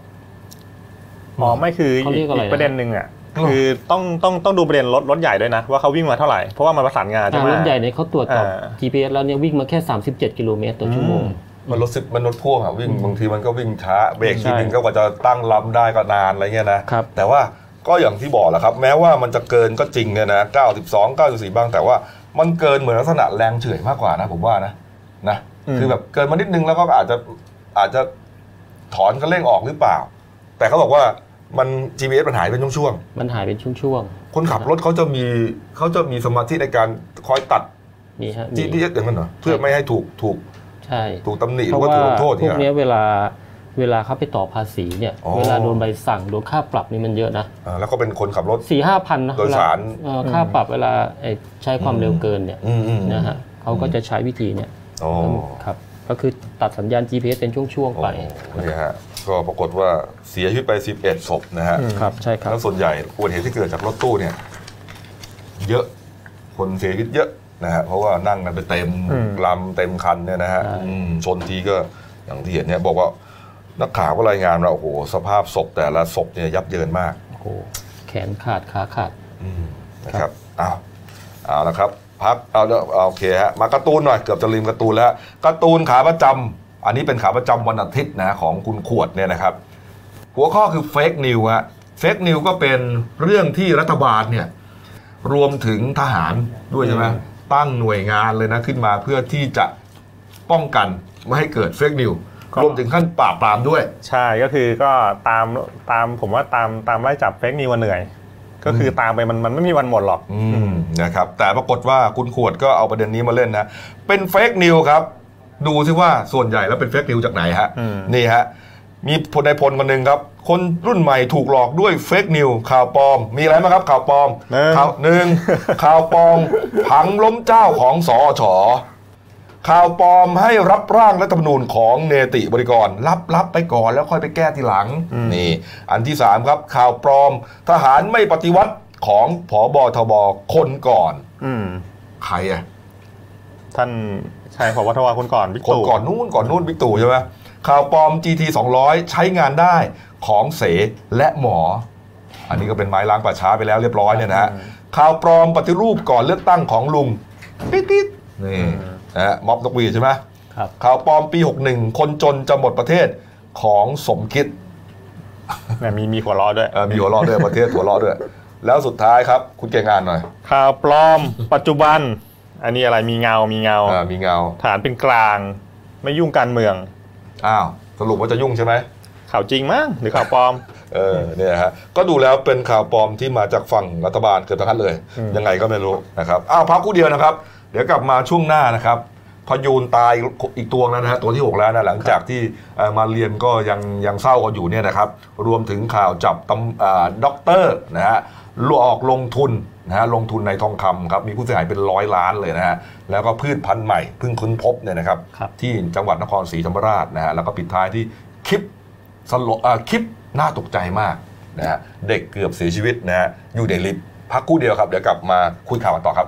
อ๋อไม่คือเขาเรียกอะไรอีนะกประเด็นหนึ่งอะอ๋อคือต้องต้องต้องดูประเด็นรถรถใหญ่ด้วยนะ ว่าเขาวิ่งมาเท่าไหร่เพราะว่ามันประสานงานใช่ทางไหมรถใหญ่เนี่ยเขาตรวจสอบอ่า GPS แล้วเนี่ยวิ่งมาแค่ 37 กิโลเมตรต่อชั่วโมงมันรถสิบมันรถพ่วงอะวิ่งบางทีมันก็วิ่งช้าเบรกใช่ทีนึงก็กว่าจะตั้งลำได้ก็นานอะไรเงี้ยนะครับแต่ว่าก็อย่างที่บอกแหละครับ แม้ว่ามันจะเกินก็จริงเนี่ยนะ92 94 บ้างแต่ว่ามันเกินเหมือนลักษณะแรงเฉื่อยมากกว่านะผมว่านะ นะอืมคือแบบเกินมานิดนึงแล้วก็อาจจะอาจจะถอนคันเร่งออกหรือเปล่า แต่เขาบอกว่ามัน GPS มันหายเป็นช่วงมันหายเป็นช่วงๆคนขับรถเขาจะมีเขาจะมีสมาธิในการคอยตัดๆนี่ฮะมี GPS อย่างนั้นเหรอเพื่อไม่ให้ถูกถูกใช่ถูกตำหนิหเพรือราะว่าว่าถูกลงโทษพเนี่วยกเนี้ยเวลาเวลาเขาไปต่อภาษีเนี่ยอ๋อเวลาโดนใบสั่งโดนค่าปรับนี่มันเยอะนะอ่าแล้วก็เป็นคนขับรถสี่ห้าพันนะโดยสารเวลเอ่อค่าปรับเวลาไอ้ใช้ความเร็วเกินเนี่ยอืมอืมนะฮะเขาก็จะใช้วิธีเนี่ยโอ้ ครับก็คือตัดสัญญาณ GPS เป็นช่วงๆไปโอ้นี่ฮะก็ปรากฏว่าเสียชีวิตไป 11ศพนะฮะครับใช่ครับแล้วส่วนใหญ่อุบัติเหตุที่เกิดจากรถตู้เนี่ยเยอะคนเสียชีวิตเยอะนะฮะเพราะว่านั่งกันไปเต็มอืมลำเต็มคันเนี่ยนะฮะใช่อืมชนทีก็อย่างที่เห็นเนี่ยบอกว่านักข่าวก็รายงานว่าโอ้โหสภาพศพแต่ละศพเนี่ยยับเยินมากโอ้โหแขนขาดขาขาดอืมนะครับเอาเอาละครับ พักเอาเดี๋ยวเอาโอเคฮะมาการ์ตูนหน่อยเกือบจะลืมการ์ตูนแล้วการ์ตูนขาประจำอันนี้เป็นขาประจำวันอาทิตย์นะของคุณขวดเนี่ยนะครับ หัวข้อคือ fake news ฮะ fake news ก็เป็นเรื่องที่รัฐบาลเนี่ยรวมถึงทหารด้วยใช่ไหมตั้งหน่วยงานเลยนะขึ้นมาเพื่อที่จะป้องกันไม่ให้เกิด fake news ก็รวมถึงขั้นปราบปรามด้วย ใช่ก็คือก็ตามตามผมว่าตามตามไล่จับ fake news เหนื่อย ก็คือตามไปมันมันไม่มีวันหมดหรอกอืมนะครับแต่ปรากฏว่าคุณขวดก็เอาประเด็นนี้มาเล่นนะ เป็นเฟกนิวครับ ดูซิว่าส่วนใหญ่แล้วเป็นเฟกนิวจากไหนฮะอืมนี่ฮะมีพลในายพลคนหนึ่งครับ คนรุ่นใหม่ถูกหลอกด้วยเฟกนิวข่าวปลอม มีอะไรไหมครับข่าวปลอมหนึ่งข่าวหนึ่งข่าวปลอมผังล้มเจ้าของสอชอ ข่าวปลอมให้รับร่างรัฐธรรมนูญของเนติบริกร รับรับไปก่อนแล้วค่อยไปแก้ทีหลังนี่ อันที่สามครับ ข่าวปลอมทหารไม่ปฏิวัติของผอบทบคนก่อนอืมใครอะท่านชายผบทวคนก่อนบิ๊กคนตู่ก่อนนู้นก่อนนู้นบิ๊กตู่ใช่ไหมข่าวปลอม GT 200 ใช้งานได้ของเสและหมอ อันนี้ก็เป็นไม้ล้างป่าช้าไปแล้วเรียบร้อยเนี่ยนะฮะข่าวปลอมปฏิรูปก่อนเลือกตั้งของลุงติ๊ดๆนี่ นะฮะม็อบนกหวีดใช่ไหมครับ ข่าวปลอมปี 61 คนจนจะหมดประเทศของสมคิดเนี่ยมีมีหัวล้อด้วย เอ่อมีหัวเราะด้วยประเทศหัวเราะด้วย แล้วสุดท้ายครับ คุณเก่งงานหน่อยข่าวปลอม ปัจจุบัน อันนี้อะไรมีเงา มีเงา อ่ามีเงาฐานเป็นกลาง ไม่ยุ่งการเมือง อ้าวสรุปว่าจะยุ่งใช่ไหม ข่าวจริงมั้งหรือข่าวปลอม เออเนี่ยฮะก็ดูแล้วเป็นข่าวปลอมที่มาจากฝั่งรัฐบาลเกือบทั้งนั้นเลยอืมยังไงก็ไม่รู้นะครับอ้าวพักคู่เดียวนะครับ เดี๋ยวกลับมาช่วงหน้านะครับพยูนตายอีกตัวแล้วนะฮะตัวที่ 6 แล้วนะหลังจากที่เอ่อมาเรียมก็ยังยังเศร้ากันอยู่เนี่ยนะครับ รวมถึงข่าวจับตำอ่าด็อกเตอร์นะฮะลออกลงทุนนะฮะลงทุนในทองคำครับมีผู้เสียหายเป็นร้อยล้านเลยนะฮะแล้วก็พืชพันธุ์ใหม่เพิ่งค้นพบเนี่ยนะครับครับที่จังหวัดนครศรีธรรมราชนะฮะแล้วก็ปิดท้ายที่คลิปสลดอ่าคลิปน่าตกใจมากนะฮะเด็กเกือบเสียชีวิตนะฮะอยู่ในลิฟต์พักครู่เดียวครับเดี๋ยวกลับมาคุยข่าวกันต่อครับ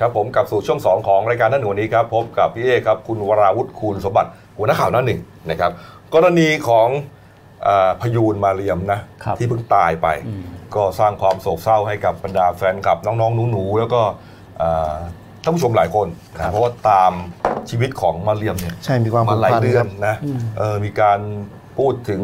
ครับผมกลับสู่ช่วง 2 ของรายการหนั่นหนวันนี้ครับพบกับพี่เอครับคุณวราวุฒิคูณสมบัติหัวหน้าข่าวหน้าหนึ่งนะครับกรณีของอ่าพะยูนมาเรียมนะครับที่เพิ่งตายไปอืมก็สร้างความโศกเศร้าให้กับบรรดาแฟนคลับ น้องๆหนูๆแล้วก็อ่าท่านผู้ชมหลายคนนะเพราะว่าตามชีวิตของมาเรียมเนี่ยใช่มีความมาผูกหลายพันเดืคอรันบนะเออมีการพูดถึง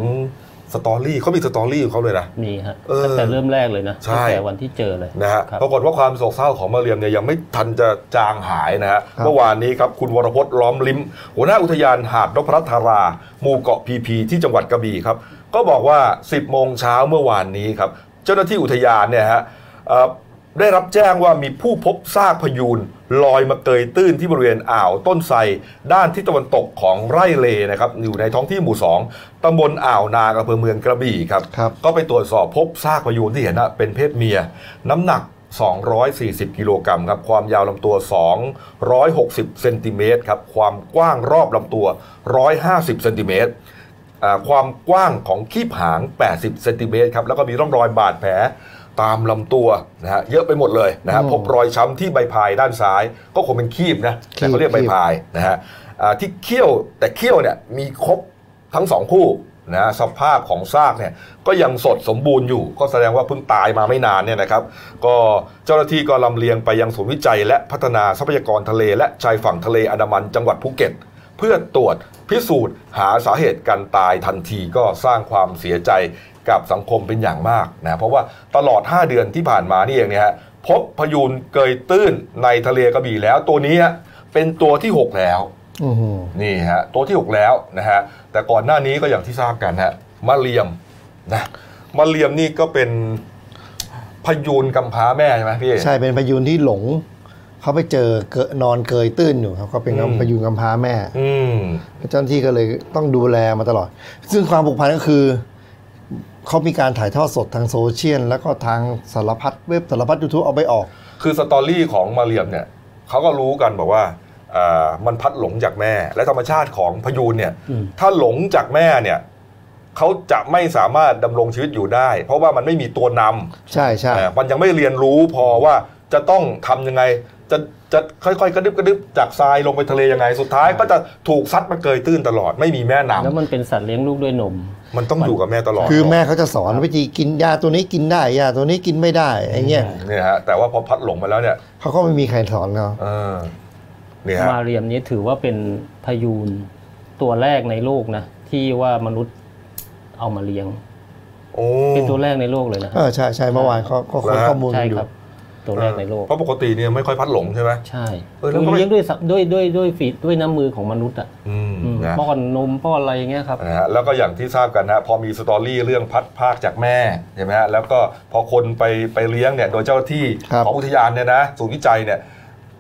story เขามี story ของเขาเลยนะ มีฮะเออตั้งแต่เริ่มแรกเลยนะใช่ตั้งแต่วันที่เจอเลยนะฮะครับปรากฏว่าความโศกเศร้าของมาเรียมเนี่ยยังไม่ทันจะจางหายนะฮะครับเมื่อวานนี้ครับคุณวรพจน์ล้อมลิ้ม หัวหน้าอุทยานหาดนพรัตน์ธาราหมู่เกาะพีพีที่จังหวัดกระบี่ครับ ก็บอกว่า 10โมงเช้าเมื่อวานนี้ครับ เจ้าหน้าที่อุทยานเนี่ยฮะเอ่อ ได้รับแจ้งว่ามีผู้พบซากพยูนลอยมาเกยตื้นที่บริเวณอ่าวต้นไทรด้านทิศตะวันตกของไร่เลนะครับอยู่ในท้องที่หมู่ 2ตำบลอ่าวนางอำเภอเมืองกระบี่ครับ ครับก็ไปตรวจสอบพบซากพยูนที่เห็นนะเป็นเพศเมีย น้ำหนัก 240 กิโลกรัมครับความยาวลำตัว 260 เซนติเมตรครับความกว้างรอบลำตัว 150 เซนติเมตรอ่าความกว้างของคีบหาง 80 เซนติเมตรครับแล้วก็มีร่องรอยบาดแผล ตามลำตัวนะฮะเยอะไปหมดเลยนะฮะอืมพบรอยช้ำที่ใบพายด้านซ้าย ก็คงเป็นคีบนะแต่เขาเรียกใบคีบพายนะฮะอ่าที่เขี้ยวแต่เขี้ยวเนี่ยมีครบทั้งสองคู่นะสภาพของซากเนี่ยก็ยังสดสมบูรณ์อยู่ ก็แสดงว่าเพิ่งตายมาไม่นานเนี่ยนะครับ ก็เจ้าหน้าที่ก็ลำเลียงไปยังศูนย์วิจัย และพัฒนาทรัพยากรทะเล และชายฝั่งทะเลอันดามันจังหวัดภูเก็ต เพื่อตรวจพิสูจน์หาสาเหตุการตายทันทีก็สร้างความเสียใจ กับสังคมเป็นอย่างมากนะเพราะว่าตลอด 5 เดือนที่ผ่านมานี่เองเนี่ยฮะพบพยูนเกยตื้นในทะเลกระบี่แล้ว ตัวนี้ฮะเป็นตัวที่ 6 แล้วอื้อหือนี่ฮะตัวที่ 6 แล้วนะฮะแต่ก่อนหน้านี้ก็อย่างที่ทราบกันฮะมาเรียมนะมาเรียมนี่ก็เป็นพะยูนกำพร้าแม่ใช่ไหมพี่ใช่เป็นพะยูนที่หลงเขาไปเจอเกอะนอนเกยตื้นอยู่ครับก็เป็นอืมพะยูนกำพร้าแม่ อืมเจ้าหน้าที่ก็เลยต้องดูแลมาตลอด ซึ่งความผูกพันก็คือ เขามีการถ่ายทอดสดทางโซเชียลแล้วก็ทางสารพัดเว็บสารพัดยูทูบเอาไปออก คือ story ของมาเรียมเนี่ยเขาก็รู้กันบอกว่าอ่ามันพัดหลงจากแม่ และธรรมชาติของพยูนเนี่ยอืมถ้าหลงจากแม่เนี่ยเขาจะไม่สามารถดำรงชีวิตอยู่ได้ เพราะว่ามันไม่มีตัวนำใช่ใช่อ่ามันยังไม่เรียนรู้พอว่าจะต้องทำยังไงจะจะค่อยๆ กระดึบกระดึบจากทรายลงไปทะเลยังไง สุดท้ายก็จะถูกซัดมาเกยตื้นตลอดไม่มีแม่นแล้วมันเป็นสัตว์เลี้ยงลูกด้วยนมำ มันต้องอยู่กับแม่ตลอดคือแม่เขาจะสอนวิธีกินยาตัวนี้กินได้ยาตัวนี้กินไม่ได้ไอ้เงี้ยเนี่ยฮะแต่ว่าพอพัดหลงมาแล้วเนี่ยเขาก็ไม่มีใครสอนเขาเออเนี่ยฮะมาเรียมนี้ถือว่าเป็นพยูนตัวแรกในโลกนะที่ว่ามนุษย์เอามาเลี้ยงโอ้เป็นตัวแรกในโลกเลยนะเออใช่ใช่เมื่อวานเขาก็ค้นแล้วข้อมูลใช่อยู่ครับ ตัวแรกในโลกเพราะปกติเนี่ยไม่ค่อยพัดหลงใช่ไหมใช่เออแล้วคือก็ไม่เลี้ยงด้วยสัด้วยด้วยด้วยฝีด้วยน้ำมือของมนุษย์อะอืมอืมนะป้อนนมป้อนอะไรอย่างเงี้ยครับนะฮะแล้วก็อย่างที่ทราบกันนะฮะพอมีสตอรี่เรื่องพัดภาคจากแม่ใช่ไหมฮะแล้วก็พอคนไปไปเลี้ยงเนี่ยโดยเจ้าหน้าที่ครับของอุทยานเนี่ยนะศูนย์วิจัยเนี่ย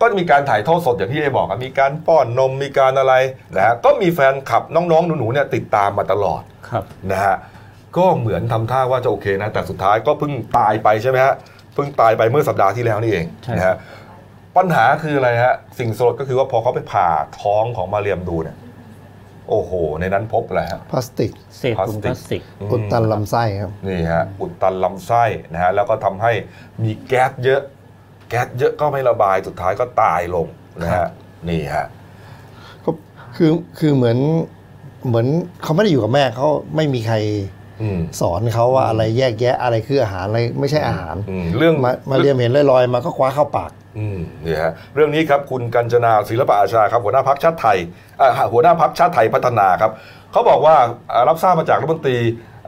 ก็มีการถ่ายทอดสดอย่างที่เอบอกอะมีการป้อนนมมีการอะไรนะฮะก็มีแฟนคลับน้องๆหนูๆเนี่ยติดตามมาตลอดครับนะฮะก็เหมือนทำท่าว่าจะโอเคนะแต่สุดท้ายก็เพิ่งตายไปใช่ไหมฮะ เพิ่งตายไปเมื่อสัปดาห์ที่แล้วนี่เองใช่นะฮะปัญหาคืออะไรฮะสิ่งสลดก็คือว่าพอเขาไปผ่าท้องของมาเรียมดูเนี่ยโอ้โห ในนั้นพบอะไรฮะพลาสติกเศษถุงพลาสติก อุดตันลำไส้ครับนี่ฮะอุดตันลำไส้นะฮะแล้วก็ทำให้มีแก๊สเยอะ แก๊สเยอะก็ไม่ระบายสุดท้ายก็ตายลงนะฮะนี่ฮะก็คือคือเหมือนเหมือนเขาไม่ได้อยู่กับแม่เขาไม่มีใครอืม สอนเขาว่าอะไรแยกแยะอะไรคืออาหารอะไรไม่ใช่อาหารอืมเรื่องมามาเรียมเห็นลอยๆมาก็คว้าเข้าปากอืมนี่ฮะเรื่องนี้ครับคุณกัญจนาศิลปะอาชาครับหัวหน้าพักชาติไทยอ่าหัวหน้าพักชาติไทยพัฒนาครับเขาบอกว่าอ่ารับทราบมาจากรัฐมนตรี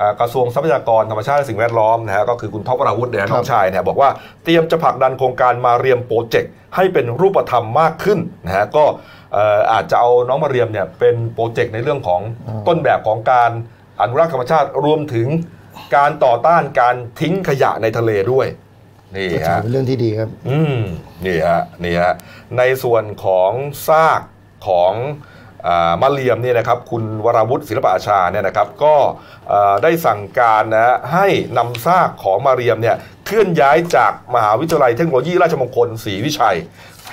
อ่ากระทรวงทรัพยากรธรรมชาติและสิ่งแวดล้อมนะฮะก็คือคุณท็อปวราวุฒิเนี่ยน้องชายเนี่ยบอกว่าเตรียมจะผลักดันโครงการมาเรียมโปรเจกต์ให้เป็นรูปธรรมมากขึ้นนะฮะก็เอ่ออาจจะเอาน้องมาเรียมเนี่ยเป็นโปรเจกต์ในเรื่องของต้นแบบของการ อนุรักษ์ธรรมชาติรวมถึงการต่อต้านการทิ้งขยะในทะเลด้วยนี่ก็ถือฮะเป็นเรื่องที่ดีครับ อืมนี่ฮะนี่ฮะในส่วนของซากของ อามะเรียมเนี่ยนะครับคุณวราวุฒิศิลปอาชาเนี่ยนะครับก็เอ่อได้สั่งการนะฮะให้นำซากของมาเรียมเนี่ยเคลื่อนย้ายจากมหาวิทยาลัยเทคโนโลยีราชมงคลศรีวิชัย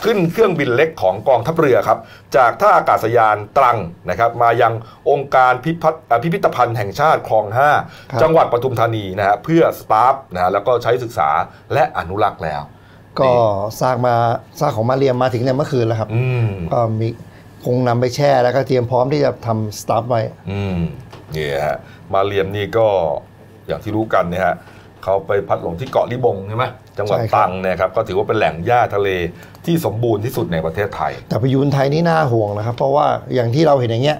ขึ้นเครื่องบินเล็กของกองทัพเรือครับจากท่าอากาศยานตรังนะครับมายังองค์การพิพัฒน์อ่าพิพิธภัณฑ์แห่งชาติคลองครับ5จังหวัดปทุมธานีนะฮะเพื่อสตาฟนะฮะแล้วก็ใช้ศึกษาและอนุรักษ์แล้วก็ซากมาซากของมาเรียมมาถึงเนี่ยเมื่อคืนแล้วครับอืมก็มี คงนำไปแช่แล้วก็เตรียมพร้อมที่จะทำสตาฟไว้ อืมนี่ฮะมาเรียมนี่ก็อย่างที่รู้กันเนี่ยฮะเขาไปพัดหลงที่เกาะลิบงใช่ไหมจังหวัดใช่ครับ ตรังเนี่ยครับก็ถือว่าเป็นแหล่งหญ้าทะเลที่สมบูรณ์ที่สุดในประเทศไทย แต่พยูนไทยนี่น่าห่วงนะครับ เพราะว่าอย่างที่เราเห็นอย่างเงี้ย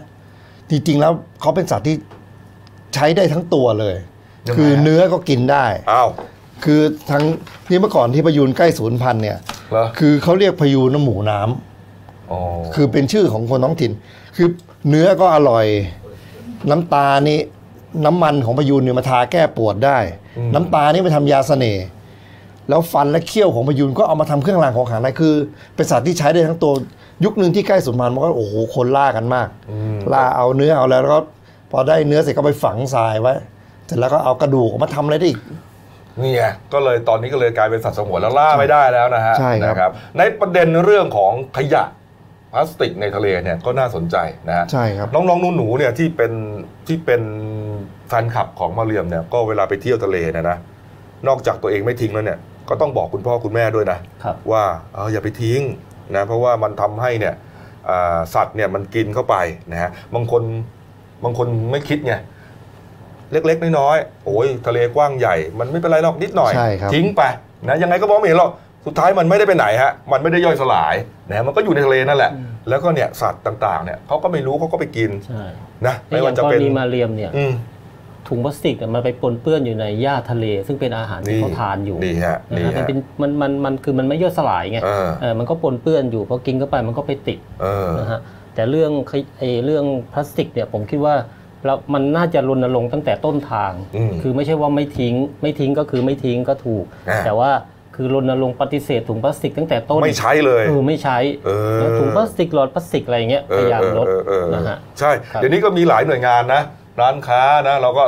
จริงๆแล้วเขาเป็นสัตว์ที่ใช้ได้ทั้งตัวเลย ยังไงฮะ คือเนื้อก็กินได้ อ้าว คือทั้งที่เมื่อก่อนที่พยูนใกล้สูญพันธุ์เนี่ย เหรอ คือเขาเรียกพยูนน้ำหมูน้ำอ๋อ คือเป็นชื่อของคนท้องถิ่น คือเนื้อก็อร่อย น้ำตานี่น้ำมันของพยูนเนี่ยมาทาแก้ปวดได้ น้ำตานี่ไปทำยาเสน่ห์แล้วฟันและเขี้ยวของพยูนก็เอามาทำเครื่องรางของขลังได้คือ เป็นสัตว์ที่ใช้ได้ทั้งตัวยุคหนึ่งที่ใกล้สูญพันธุ์มันก็โอ้โหคนล่ากันมากล่าเอาเนื้อเอาแล้วแล้วก็พอได้เนื้อเสร็จก็ไปฝังทรายไว้เสร็จแล้วก็เอากระดูกออกมาทำอะไรได้อีกนี่ไงก็เลยตอนนี้ก็เลยกลายเป็นสัตว์สงวนแล้วล่าไม่ได้แล้วนะฮะใช่ครับนะครับในประเด็นเรื่องของขยะ พลาสติกในทะเลเนี่ยก็น่าสนใจนะฮะใช่ครับน้องๆหนูๆเนี่ยที่เป็นที่เป็นแฟนคลับของมาเรียมเนี่ยก็เวลาไปเที่ยวทะเลเนี่ยนะนอกจากตัวเองไม่ทิ้งแล้วเนี่ยก็ต้องบอกคุณพ่อคุณแม่ด้วยนะครับว่าเอออย่าไปทิ้งนะเพราะว่ามันทำให้เนี่ยอ่าสัตว์เนี่ยมันกินเข้าไปนะฮะบางคนบางคนไม่คิดไงเล็กๆน้อยๆโอ้ยทะเลกว้างใหญ่ มันไม่เป็นไรหรอกนิดหน่อยใช่ครับทิ้งไปนะยังไงก็มองไม่เห็นหรอก สุดท้ายมันไม่ได้ไปไหนฮะ มันไม่ได้ย่อยสลายนะมันก็อยู่ในทะเลนั่นแหละ แล้วก็เนี่ยสัตว์ต่างๆ เนี่ยเขาก็ไม่รู้เขาก็ไปกินใช่นะแล้ไม่วอว่าย่างจะกรเป็นณีมาเรียมเนี่ยอืมถุงพลาสติกอะมันไปปนเปื้อนอยู่ในหญ้าทะเล ซึ่งเป็นอาหารที่นี่เขาทานอยู่นี่ฮะนะนี่ฮะมันฮะเป็นมันมันมันคือมันไม่ย่อยสลายไงเออเออมันก็ปนเปื้อนอยู่พอกินเข้าไปมันก็ไปติดเออนะฮะแต่เรื่องขยไอ้เรื่องพลาสติกเนี่ยผมคิดว่าเรามันน่าจะรณรงค์ตั้งแต่ต้นทางอืมคือไม่ใช่ว่าไม่ทิ้ง ไม่ทิ้งก็คือไม่ทิ้งก็ถูกอ่าแต่ว่า คือรณรงค์ปฏิเสธถุงพลาสติกตั้งแต่ต้นไม่ใช้เลยเออไม่ใช้เออแล้วถุงพลาสติกหลอดพลาสติกอะไรเงี้ยเออพยายามลดเออเออเออนะฮะใช่ครับเดี๋ยวนี้ก็มีหลายหน่วยงานนะ ร้านค้านะเราก็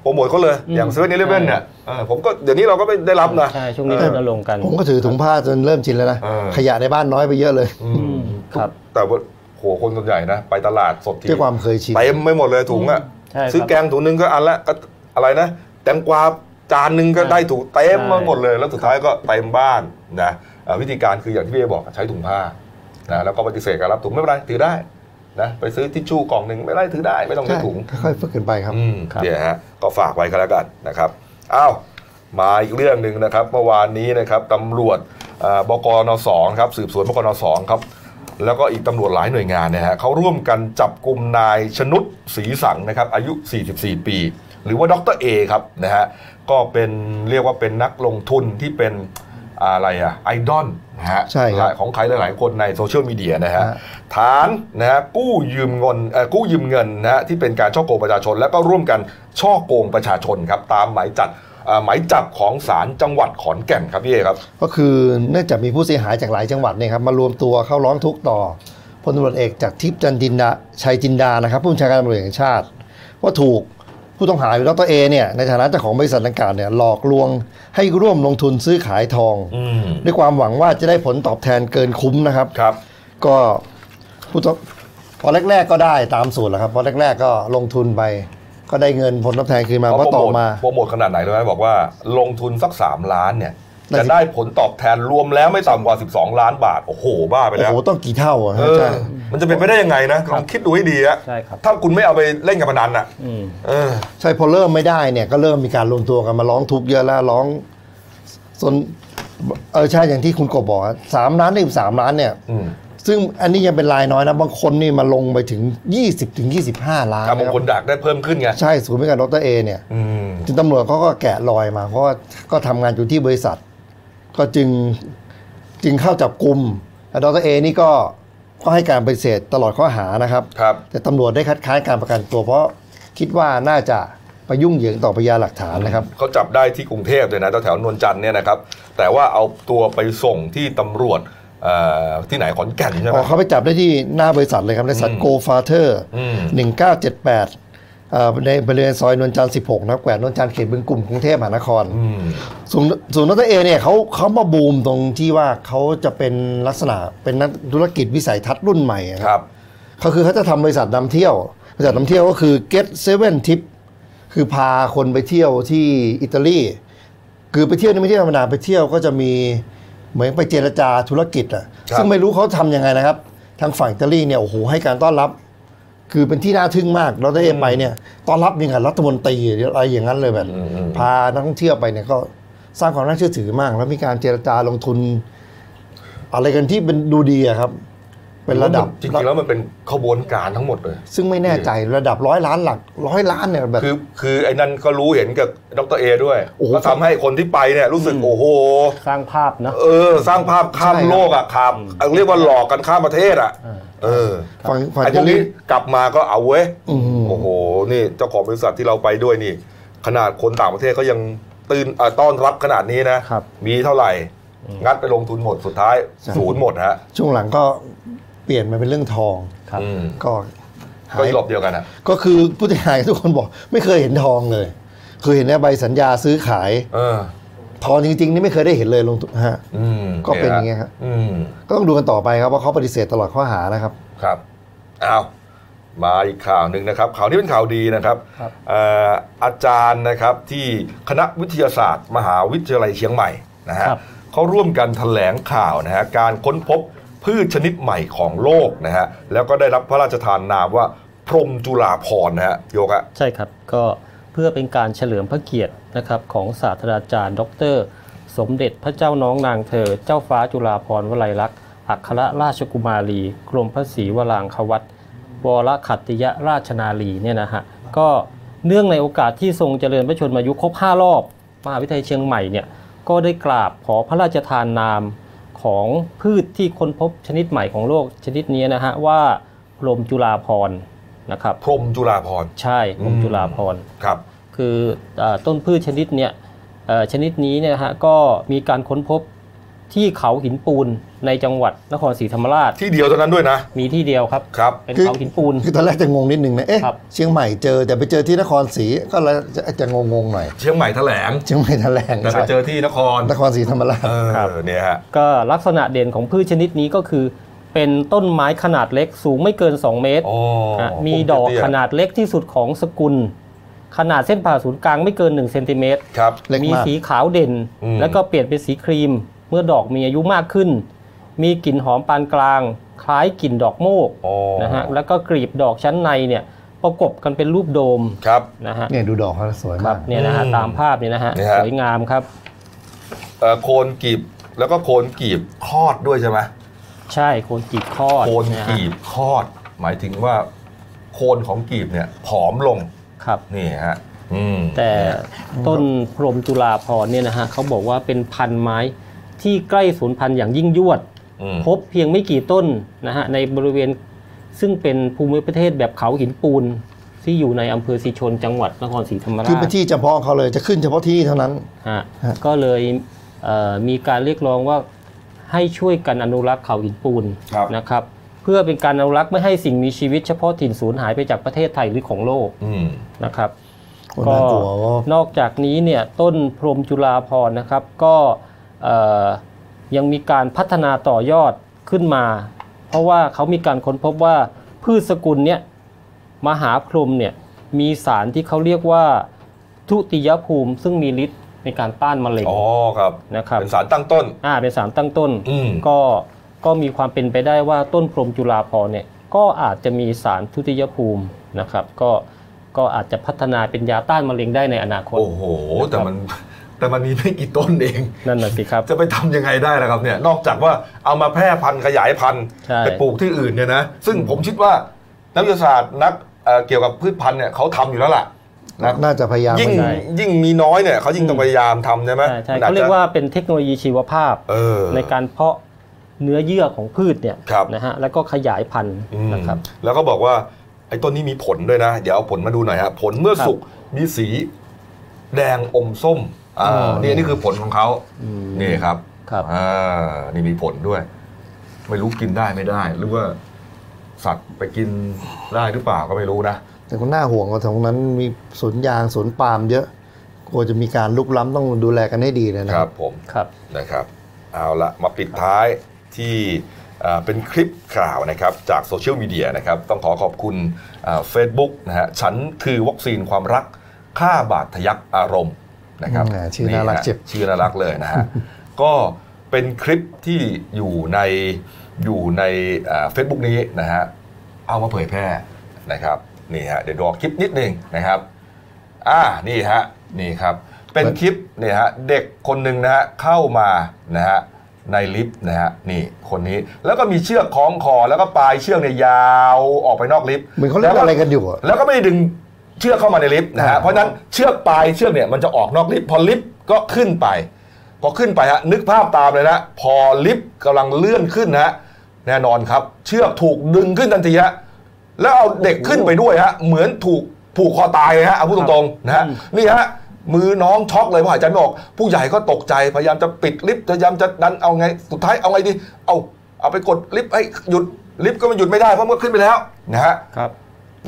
โปรโมทเขาเลยอืมอย่างเซเว่นอีเลฟเว่นใช่เนี่ยเออผมก็เดี๋ยวนี้เราก็ไม่ได้รับนะใช่ช่วงนี้เออรณรงค์กัน ผมก็ถือถุงผ้าจนเริ่มชินแล้วนะเออขยะในบ้านน้อยไปเยอะเลยอือืมมครับ แต่ว่าโหคนส่วนใหญ่นะ ไปตลาดสดทีด้วยความเคยชินเต็มไม่หมดเลยถุงอะใช่ครับซื้อแกงถุงนึงก็อันละก็อะไรนะแตงกวา จานหนึงก็ได้ถุงเต็มมาหมดเลย แล้วสุดท้ายก็เต็มบ้านนะเอ่อวิธีการคืออย่างที่พี่เอบอกใช้ถุงผ้านะแล้วก็ปฏิเสธการรับถุงไม่เป็นไรถือได้นะไปซื้อทิชชู่กล่องหนึ่งไม่เป็นไรถือได้ไม่ต้องใช้ใช่ถุงค่อยๆฝึกกันไปครับอืมครับเนี่ยฮะก็ฝากไว้ก็แล้วกันนะครับอ้าวมาอีกเรื่องหนึ่งนะครับเมื่อวานนี้นะครับตำรวจอ่าบกนสองครับสืบสวนบกนสองครับแล้วก็อีกตำรวจหลายหน่วยงานเนี่ยฮะเขาร่วมกันจับกลุ่มนายชนุดศรีสังนะครับอายุ 44 ปี หรือว่าดรเอครับนะฮะก็เป็นเรียกว่าเป็นนักลงทุนที่เป็นอะไรอะไอดอลนะฮะใช่ครับของใครหลาย ๆ คนในโซเชียลมีเดียนะฮะฮะฐานนะฮะกู้ยืมเงินเอ่อกู้ยืมเงินนะฮะที่เป็นการฉ้อโกงประชาชน แล้วก็ร่วมกันช่อโกงประชาชนครับตามหมายจัดเอ่อหมายจับของศาลจังหวัดขอนแก่นครับพี่เอครับ ก็คือเนื่องจากมีผู้เสียหายจากหลายจังหวัดเนี่ยครับมารวมตัวเข้าร้องทุกข์ต่อพลตำรวจเอกจากทิพย์จันจินดาชัยจินดานะครับผู้บัญชาการตำรวจแห่งชาติ ว่าถูก ผู้ต้องหาหรือดรเอเนี่ยในฐานะเจ้าของบริษัทดังกล่าวเนี่ยหลอกลวงให้ร่วมลงทุนซื้อขายทองอืมด้วยความหวังว่าจะได้ผลตอบแทนเกินคุ้มนะครับครับ ก็ผู้ต้องพอแรก ๆ ก็ได้ตามสูตรแหละครับพอแรก ๆ ก็ลงทุนไป ก็ได้เงินผลตอบแทนคืนมาเพราะต่อมาโปรโมทขนาดไหนรู้ไหมบอกว่าลงทุนสัก3ล้านเนี่ยได้ จะได้ผลตอบแทนรวมแล้วไม่ต่ำกว่า 12 ล้านบาท โอ้โห บ้าไปโอ้แล้วโห ต้องกี่เท่าอะเอฮะอใช่มันจะเป็นไปได้ยังไงนะลองคิดดูให้ดีอะใช่ครับถ้าคุณไม่เอาไปเล่นการพนันอะอืมเออใช่พอเริ่มไม่ได้เนี่ยก็เริ่มมีการรวมตัวกันมาร้องทุกข์เยอะแล้วร้องส่วนเออใช่อย่างที่คุณกบบอกอะสามล้านถึงสามล้านเนี่ยอืมซึ่งอันนี้ยังเป็นรายน้อยนะ บางคนนี่มาลงไปถึง 20ถึง25 ล้านถ้าบางนะคนอยากได้เพิ่มขึ้นไง ใช่ศูนย์บริการดรเอเนี่ยอืมจึงตำรวจเขาก็แกะรอยมา เพราะว่าก็ทำงานอยู่ที่บริษัท ก็จึงจึงเข้าจับกลุ่มแต่ดรเอนี่ก็ก็ให้การปฏิเสธตลอดข้อหานะครับ ครับ แต่ตำรวจได้คัดค้านการประกันตัว เพราะคิดว่าน่าจะไปยุ่งเหยิงต่อพยานหลักฐานนะครับ เขาจับได้ที่กรุงเทพเลยนะแถวๆนวลจันทร์เนี่ยนะครับ แต่ว่าเอาตัวไปส่งที่ตำรวจเอ่อที่ไหนขอนแก่นใช่ไหพมอเขาไปจับได้ที่หน้าบริษัทเลยครับบริษัทอืมโกฟาเธอร์อืม หนึ่งเก้าเจ็ดแปด ในบริเวณซอยนวลจันทร์สิบหกนะครับแขวงนวลจันทร์เขตบึงกลุ่มกรุงเทพมหานครอืมศูนย์ศูนย์ดรเอเนี่ยเขาเขามาบูมตรงที่ว่าเขาจะเป็นลักษณะเป็นนักธุรกิจวิสัยทัศน์รุ่นใหม่อะคครับรับเขาคือเขาจะทำบริษัทนำเที่ยวบริษัทนำเที่ยวก็คือ Get Seven Trip คือพาคนไปเที่ยวที่อิตาลีคือไปเที่ยวนี่ไม่ใช่ธรรมดาไปเที่ยวก็จะมีเหมือนไปเจรจาธุรกิจอะครับซึ่งไม่รู้เขาทำยังไงนะครับ ทางฝั่งอิตาลีเนี่ยโอ้โหให้การต้อนรับ คือเป็นที่น่าทึ่งมากเราได้ไปเนี่ยต้อนรับยังกับรัฐมนตรีหรืออะไรอย่างนั้นเลยแบบอืมอืมพานักท่องเที่ยวไปเนี่ยก็สร้างความน่าเชื่อถือมาก แล้วมีการเจรจาลงทุน อะไรกันที่เป็นดูดีอะครับ เป็นระดับจริงๆแล้วมันเป็นขบวนการทั้งหมดเลย ซึ่งไม่แน่ใจระดับร้อยล้านหลักร้อยล้านเนี่ยแบบคือคือไอ้นั่นก็รู้เห็นกับดรเอด้วยโอ้โหก็ทำให้คนที่ไปเนี่ยรู้สึกโอ้โห สร้างภาพนะเออ สร้างภาพข้ามใช่ครับโลกอะครับเรียกว่าหลอกกันข้ามประเทศอะเออฝั่งฝั่งไอ้พจะวกรีนี้กลับมาก็เอาเว้ยอืมโอ้โหนี่เจ้าของบริษัทที่เราไปด้วยนี่ ขนาดคนต่างประเทศเขายังตื่นเอ่อต้อนรับขนาดนี้นะครับมีเท่าไหร่งัดไปลงทุนหมดสุดท้ายใช่ศูนย์หมดฮะช่วงหลังก็ เปลี่ยนมาเป็นเรื่องทองครับอืมก็หาก็ยอีกรอบเดียวกันอะก็คือผู้เสียหายทุกคนบอก ไม่เคยเห็นทองเลยเคยเห็นในใบสัญญาซื้อขายเออทองจริง ๆ นี่ไม่เคยได้เห็นเลยลงทุนฮะอืมก็เป็นอย่างเงี้ยครับอืมก็ต้องดูกันต่อไปครับว่าเขาปฏิเสธตลอดข้อหานะครับครับเอามาอีกข่าวหนึ่งนะครับข่าวนี้เป็นข่าวดีนะครับครับเอ่ออาจารย์นะครับที่คณะวิทยาศาสตร์ มหาวิทยาลัยเชียงใหม่นะฮะครับเขาร่วมกันแถลงข่าวนะฮะการค้นพบ พืชชนิดใหม่ของโลกนะฮะแล้วก็ได้รับพระราชทานนามว่าพรมจุฬาภรนะฮะโยกะใช่ครับก็เพื่อเป็นการเฉลิมพระเกียรตินะครับของศาสตราจารย์ ดร สมเด็จพระเจ้าน้องนางเธอ เจ้าฟ้าจุฬาภรวลัยลักษณ์อัครราชกุมารี กรมพระศรีวรางควัตวรขัตติยราชนาลีเนี่ยนะฮะก็เนื่องในโอกาสที่ทรงเจริญพระชนมายุครบ 5 รอบ มหาวิทยาลัยเชียงใหม่เนี่ยก็ได้กราบขอพระราชทานนาม ของพืชที่ค้นพบชนิดใหม่ของโลกชนิดนี้นะฮะว่าพรหมจุฬาภรณ์นะครับพรหมจุฬาภรณ์ใช่พรหมจุฬาภรณ์ครับ คืออาต้นพืชชนิดเนี่ยเอ่อชนิดนี้เนี่ยนะฮะก็มีการค้นพบ ที่เขาหินปูนในจังหวัดนครศรีธรรมราช ที่เดียวเท่านั้นด้วยนะ มีที่เดียวครับ ครับ เป็นคือเขาหินปูน คือตอนแรกจะงงนิดนึงนะเอ๊ะครับ เชียงใหม่เจอแต่ไปเจอที่นครศรีก็เลยจะจะงงๆหน่อยเชียงใหม่แถลงเชียงใหม่แถลงแต่ไปเจอที่นคร นครศรีธรรมราช เอครับ อเนี่ยฮะ ก็ลักษณะเด่นของพืชชนิดนี้ก็คือ เป็นต้นไม้ขนาดเล็กสูงไม่เกิน 2 เมตรอ๋อนะมีดอกขนาดเล็กที่สุดของสกุล ขนาดเส้นผ่าศูนย์กลางไม่เกิน1เซนติเมตรครับ เล็กมีมากสีขาวเด่น อืม แล้วก็เปลี่ยนเป็นสีครีม เมื่อดอกมีอายุมากขึ้น มีกลิ่นหอมปานกลาง คล้ายกลิ่นดอกโมกอ๋อนะฮะแล้วก็กลีบดอกชั้นในเนี่ยประกบกันเป็นรูปโดมครับนะฮะเนี่ยดูดอกเขาสวยครัมาบกเนี่ยนะฮะอืมตามภาพเนี่ยนะฮะเนี่ยฮะสวยงามครับเอ่อโคนกีบแล้วก็โคนกีบคลอดด้วยใช่ไหมใช่โคนกีบคลอดโคนนะฮะกีบคลอด หมายถึงว่าโคนของกีบเนี่ยผอมลงครับนี่ฮะอืมแต่ต้นพรหมจุฬาภรณ์เนี่ยนะฮะเขาบอกว่าเป็นพันไม้ ที่ใกล้สูญพันธุ์อย่างยิ่งยวดอืมพบเพียงไม่กี่ต้นนะฮะในบริเวณซึ่งเป็นภูมิประเทศแบบเขาหินปูน ที่อยู่ในอำเภอสีชนจังหวัดนครศรีธรรมราคือเป็นชที่เฉพาะเขาเลยจะขึ้นเฉพาะที่เท่านั้นฮะฮะก็เลยเอ่อมีการเรียกร้องว่าให้ช่วยกันอนุรักษ์เขาหินปูนครับนะครับ เพื่อเป็นการอนุรักษ์ไม่ให้สิ่งมีชีวิตเฉพาะถิ่นสูญหายไปจากประเทศไทยหรือของโลกอืมนะครับโอ้ก็น่ากลัวว่านอกจากนี้เนี่ยต้นพรหมจุฬาภรณ์นะครับ ก็เอ่อ ยังมีการพัฒนาต่อยอดขึ้นมา เพราะว่าเขามีการค้นพบว่าพืชสกุลเนี่ยมหาพรหมเนี่ยมีสารที่เขาเรียกว่าทุติยภูมิซึ่งมีฤทธิ์ในการต้านมะเร็งอ๋อครับนะครับเป็นสารตั้งต้นอ่าเป็นสารตั้งต้นอืมก็ก็มีความเป็นไปได้ว่าต้นพรหมจุฬาภรณ์เนี่ยก็อาจจะมีสารทุติยภูมินะครับ ก็ก็อาจจะพัฒนาเป็นยาต้านมะเร็งได้ในอนาคต โอ้โห แต่มัน แต่มันมีไม่กี่ต้นเอง นั่นน่ะสิครับ จะไปทำยังไงได้ล่ะครับเนี่ยนอกจากว่าเอามาแพร่พันธุ์ขยายพันธุ์ใช่ไปปลูกที่อื่นเนี่ยนะซึ่งผมคิดว่านักวิทยาศาสตร์นักเอ่อเกี่ยวกับพืชพันธุ์เนี่ยเขาทำอยู่แล้วล่ะนะน่าจะพยายามยิ่งใช่ยิ่งมีน้อยเนี่ยเขายิ่งต้องพยายามทำใช่ไหมใช่ใช่มันอจเขาเรียจะกว่าเป็นเทคโนโลยีชีวภาพเออในการเพาะเนื้อเยื่อของพืชเนี่ยครับนะฮะแล้วก็ขยายพันธุ์อืมนะครับแล้วก็บอกว่าไอ้ต้นนี้มีผลด้วยนะ เดี๋ยวเอาผลมาดูหน่อยฮะผลเมื่อครับสุกมีสีแดงอมส้ม อ่าอ๋อนี่นี่คือผลของเขาอืมนี่ครับครับอ่านี่มีผลด้วย ไม่รู้กินได้ไม่ได้ หรือว่าสัตว์ไปกินได้หรือเปล่าก็ไม่รู้นะแต่ก็น่าห่วงว่าตรงนั้นมีสวนยางสวนปาล์มเยอะกลัวจะมีการลุกล้ำต้องดูแลกันให้ดีเลยนะคครัรับบผมครับนะครับเอาละมาปิดท้ายที่อ่าเป็นคลิปข่าวนะครับจากโซเชียลมีเดียนะครับต้องขอขอบคุณเฟซบุ๊กนะฮะฉันคือวัคซีนความรักฆ่าบาดทะยักอารมณ์ นะครับอืมชื่อน่ารักฮะเจ็บชื่อน่ารักเลยนะฮะก็เป็นคลิปที่อยู่ในอยู่ในเฟซบุ๊กนี้นะฮะเอามาเผยแพร่นะครับนี่ฮะเดี๋ยวรอคลิปนิดนึงนะครับอ่านี่ฮะนี่ครับเป็นคลิปเนี่ยฮะเด็กคนหนึ่งนะฮะเข้ามานะฮะในลิฟต์นะฮะนี่คนนี้แล้วก็มีเชือกคล้องคอแล้วก็ปลายเชือกเนี่ยยาวออกไปนอกลิฟต์เหมือนเขาเล่นอะไรกันอยู่อะแล้วก็ไม่ได้ดึง เชือกเข้ามาในลิฟต์นะฮะอ่าเพราะฉะนั้นเชือกปลายเชือกเนี่ยมันจะออกนอกลิฟต์พอลิฟต์ก็ขึ้นไป พอขึ้นไปฮะนึกภาพตามเลยนะพอลิฟต์กำลังเลื่อนขึ้นนะฮะแน่นอนครับ เชือกถูกดึงขึ้นทันทีฮะแล้วเอาเด็กขึ้นไปด้วยฮะเหมือนถูกผูกคอตายเลยฮะเอาพูดตรงๆนะฮะนี่ฮะมือน้องช็อกเลยเพราะหายใจไม่ออกผู้ใหญ่ก็ตกใจพยายามจะปิดลิฟต์พยายามจะดันเอาไงสุดท้ายเอาไงดีเอาเอาไปกดลิฟต์ให้หยุดลิฟต์ก็มันหยุดไม่ได้เพราะมันขึ้นไปแล้วนะฮะครับ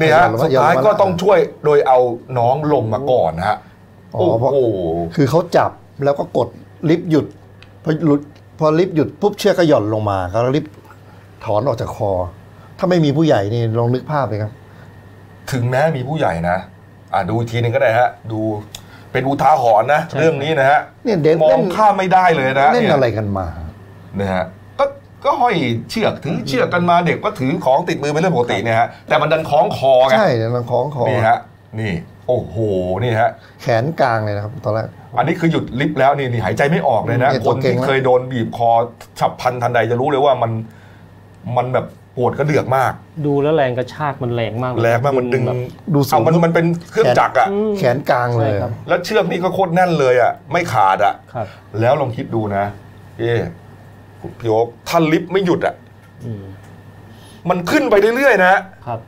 นี่ฮะอย่าลงมาสุดท้ายอย่าลงมาก็ต้องช่วยโดยเอาน้องลงมาก่อนนะฮะอ๋อโอ้เพราะโหคือเขาจับแล้วก็กดลิฟต์หยุดพอหลุดพอลิฟต์หยุดปุ๊บเชือกก็หย่อนลงมาเขาลิฟต์ถอนออกจากคอ ถ้าไม่มีผู้ใหญ่นี่ลองนึกภาพเลยครับ ถึงแม้มีผู้ใหญ่นะอ่าดูอีกทีหนึ่งก็ได้ฮะ ดูเป็นอุทาหรณ์นะใช่เรื่องนี้นะฮะเนี่ยเด็กมอเล่งนข้ามไม่ได้เลยนะเล่นยอะไรกันมานะฮะ ก็ก็ห้อยเชือกถือเชือกกันมาเด็กก็ถือของติดมือเป็นเรื่องปกติเนี่ยฮะแต่มันดันคล้องคอไงใช่เนี่ยมันคล้องคอนี่ฮะนี่โอ้โหนี่ฮะแขนกลางเลยนะครับตอนแรกอันนี้คือหยุดลิฟต์แล้วนี่นี่หายใจไม่ออกเลยนะเนี่ยคตัวนเก่ที่งนะเคยโดนบีบคอฉับพลันทันใดจะรู้เลยว่ามันมันแบบปวดกระเดือกมาก ดูแล้วแรงกระชากมันแรงมากเลยแรงมากมันดึงแบบดูสูเอางมันมันเป็นเครื่องจักรอะอืมแขนกลางเลยใช่ครับแล้วเชือกนี่ก็โคตรแน่นเลยอะไม่ขาดอะครับแล้วลองคิดดูนะ เอ๊ พี่โอ๊คถ้าลิฟต์ไม่หยุดอะอืมมันขึ้นไปเรื่อยๆนะครับ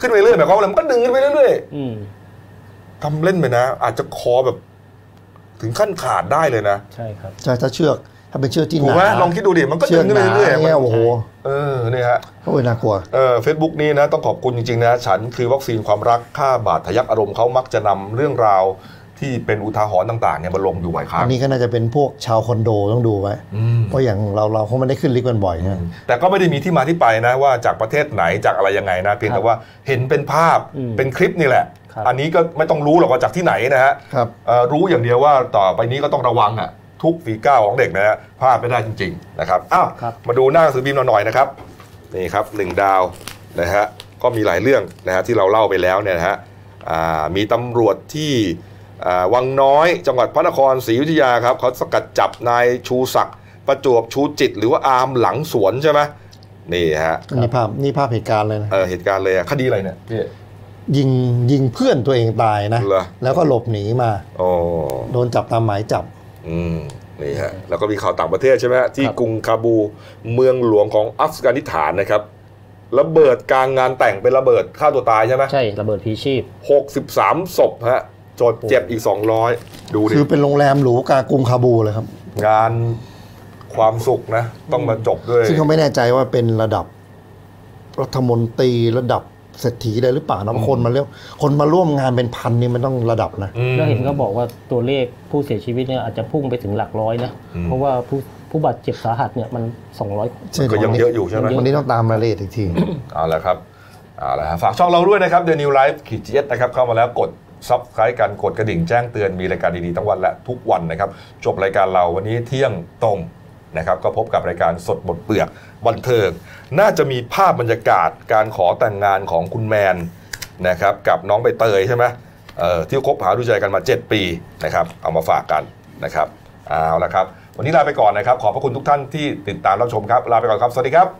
ขึ้นไปเรื่อยหมายความว่าอะไรมันก็ดึงขึ้นไปเรื่อยอืมๆทำเล่นไปนะ อาจจะคอแบบ ถึงขั้นขาดได้เลยนะใช่ครับใช่ถ้าเชือกถ้าเป็นเชือกที่หถูกนาไหมลองคิดดูดิมันก็เชืดึอกงขึ้นหไปนาเรื่อยๆมันเนี่ยโอ้โหเออเนี่ยฮะโอ้ยน่ากลัวเออเฟซบุ๊กนี้นะต้องขอบคุณจริงๆนะ ฉันคือวัคซีนความรักฆ่าบาดทะยักอารมณ์เขามักจะนำเรื่องราว ที่เป็นอุทาหรณ์ต่างๆเนี่ยมาลงอยู่บ่อยครั้อังนนี้ก็น่าจะเป็นพวกชาวคอนโดต้องดูไว้อืมเพราะอย่างเราเราเขาไม่ได้ขึ้นลิฟต์กันบ่อยนะแต่ก็ไม่ได้มีที่มาที่ไปนะว่าจากประเทศไหนจากอะไรยังไงนะเพียงแต่ว่าเห็นเป็นภาพอืมเป็นคลิปนี่แหละครับอันนี้ก็ไม่ต้องรู้หรอกว่าจากที่ไหนนะฮะครับเอ่อรู้อย่างเดียวว่าต่อไปนี้ก็ต้องระวังอะทุกฝีก้าวของเด็กนะฮะพลาดไม่ได้จริง ๆ นะครับอ้าวครับมาดูหน้าหนังสือพิมพ์เราหน่อยนะครับนี่ครับหนึ่งดาวนะฮะก็มีหลายเรื่องนะฮะที่เราเล่าไปแล้วเนี่ยนะฮะอ่ามีตำรวจที่อ่า วังน้อยจังหวัดพระนครศรีอยุธยาครับเขาสกัดจับนายชูศักดิ์ประจวบชูจิต หรือว่าอาร์มหลังสวนใช่ไหมนี่ฮะนี่ภาพนี่ภาพเหตุการณ์เลยนะเออเหตุการณ์เลยอะคดีอะไรเนี่ยพี่ยิงยิงเพื่อนตัวเองตายนะเหรอแล้วก็หลบหนีมาโอ้โดนจับตามหมายจับ อืมนี่ฮะแล้วก็มีข่าวต่างประเทศใช่ไหมฮะที่ครับกรุงคาบูเมืองหลวงของอัฟกานิสถานนะครับระเบิดกลางงานแต่งเป็นระเบิดฆ่าตัวตายใช่ไหมใช่ระเบิดพีชีพหกสิบสามศพฮะ จดเจ็บอีกสองร้อยดูดิคือเป็นโรงแรมหรูกลางกรุงคาบูเลยครับ งานความสุขนะ ต้องมาจบด้วย ซึ่งเขาไม่แน่ใจว่าเป็นระดับ รัฐมนตรีระดับเศรษฐีได้หรือเปล่านะคนมาเรียกคนมาร่วมงานเป็นพันนี่มันต้องระดับนะอืมแล้วเห็นเขาบอกว่าตัวเลขผู้เสียชีวิตเนี่ยอาจจะพุ่งไปถึงหลักร้อยนะอืมเพราะว่าผู้ผู้บาดเจ็บสาหัสเนี่ยมัน 200ก็ยังเยอะอยู่ใช่ไหมวันนี้ต้องตามรายละเอียดอีกทีเอาละครับเอาละฮะฝากช่องเราด้วยนะครับ The New Life ขีด GS นะครับเข้ามาแล้วกด subscribe กันกดกระดิ่งแจ้งเตือนมีรายการดีๆทั้งวันและทุกวันนะครับ จบรายการเราวันนี้เที่ยงตรงนะครับก็พบกับรายการสดหมดเปลือกบันเทิง น่าจะมีภาพบรรยากาศการขอแต่งงานของคุณแมนนะครับกับน้องใบเตยใช่ไหมที่คบหาดูใจกันมา 7 ปีนะครับเอามาฝากกันนะครับเอาละครับ วันนี้ลาไปก่อนนะครับ ขอบพระคุณทุกท่านที่ติดตามรับชมครับ ลาไปก่อนครับ สวัสดีครับ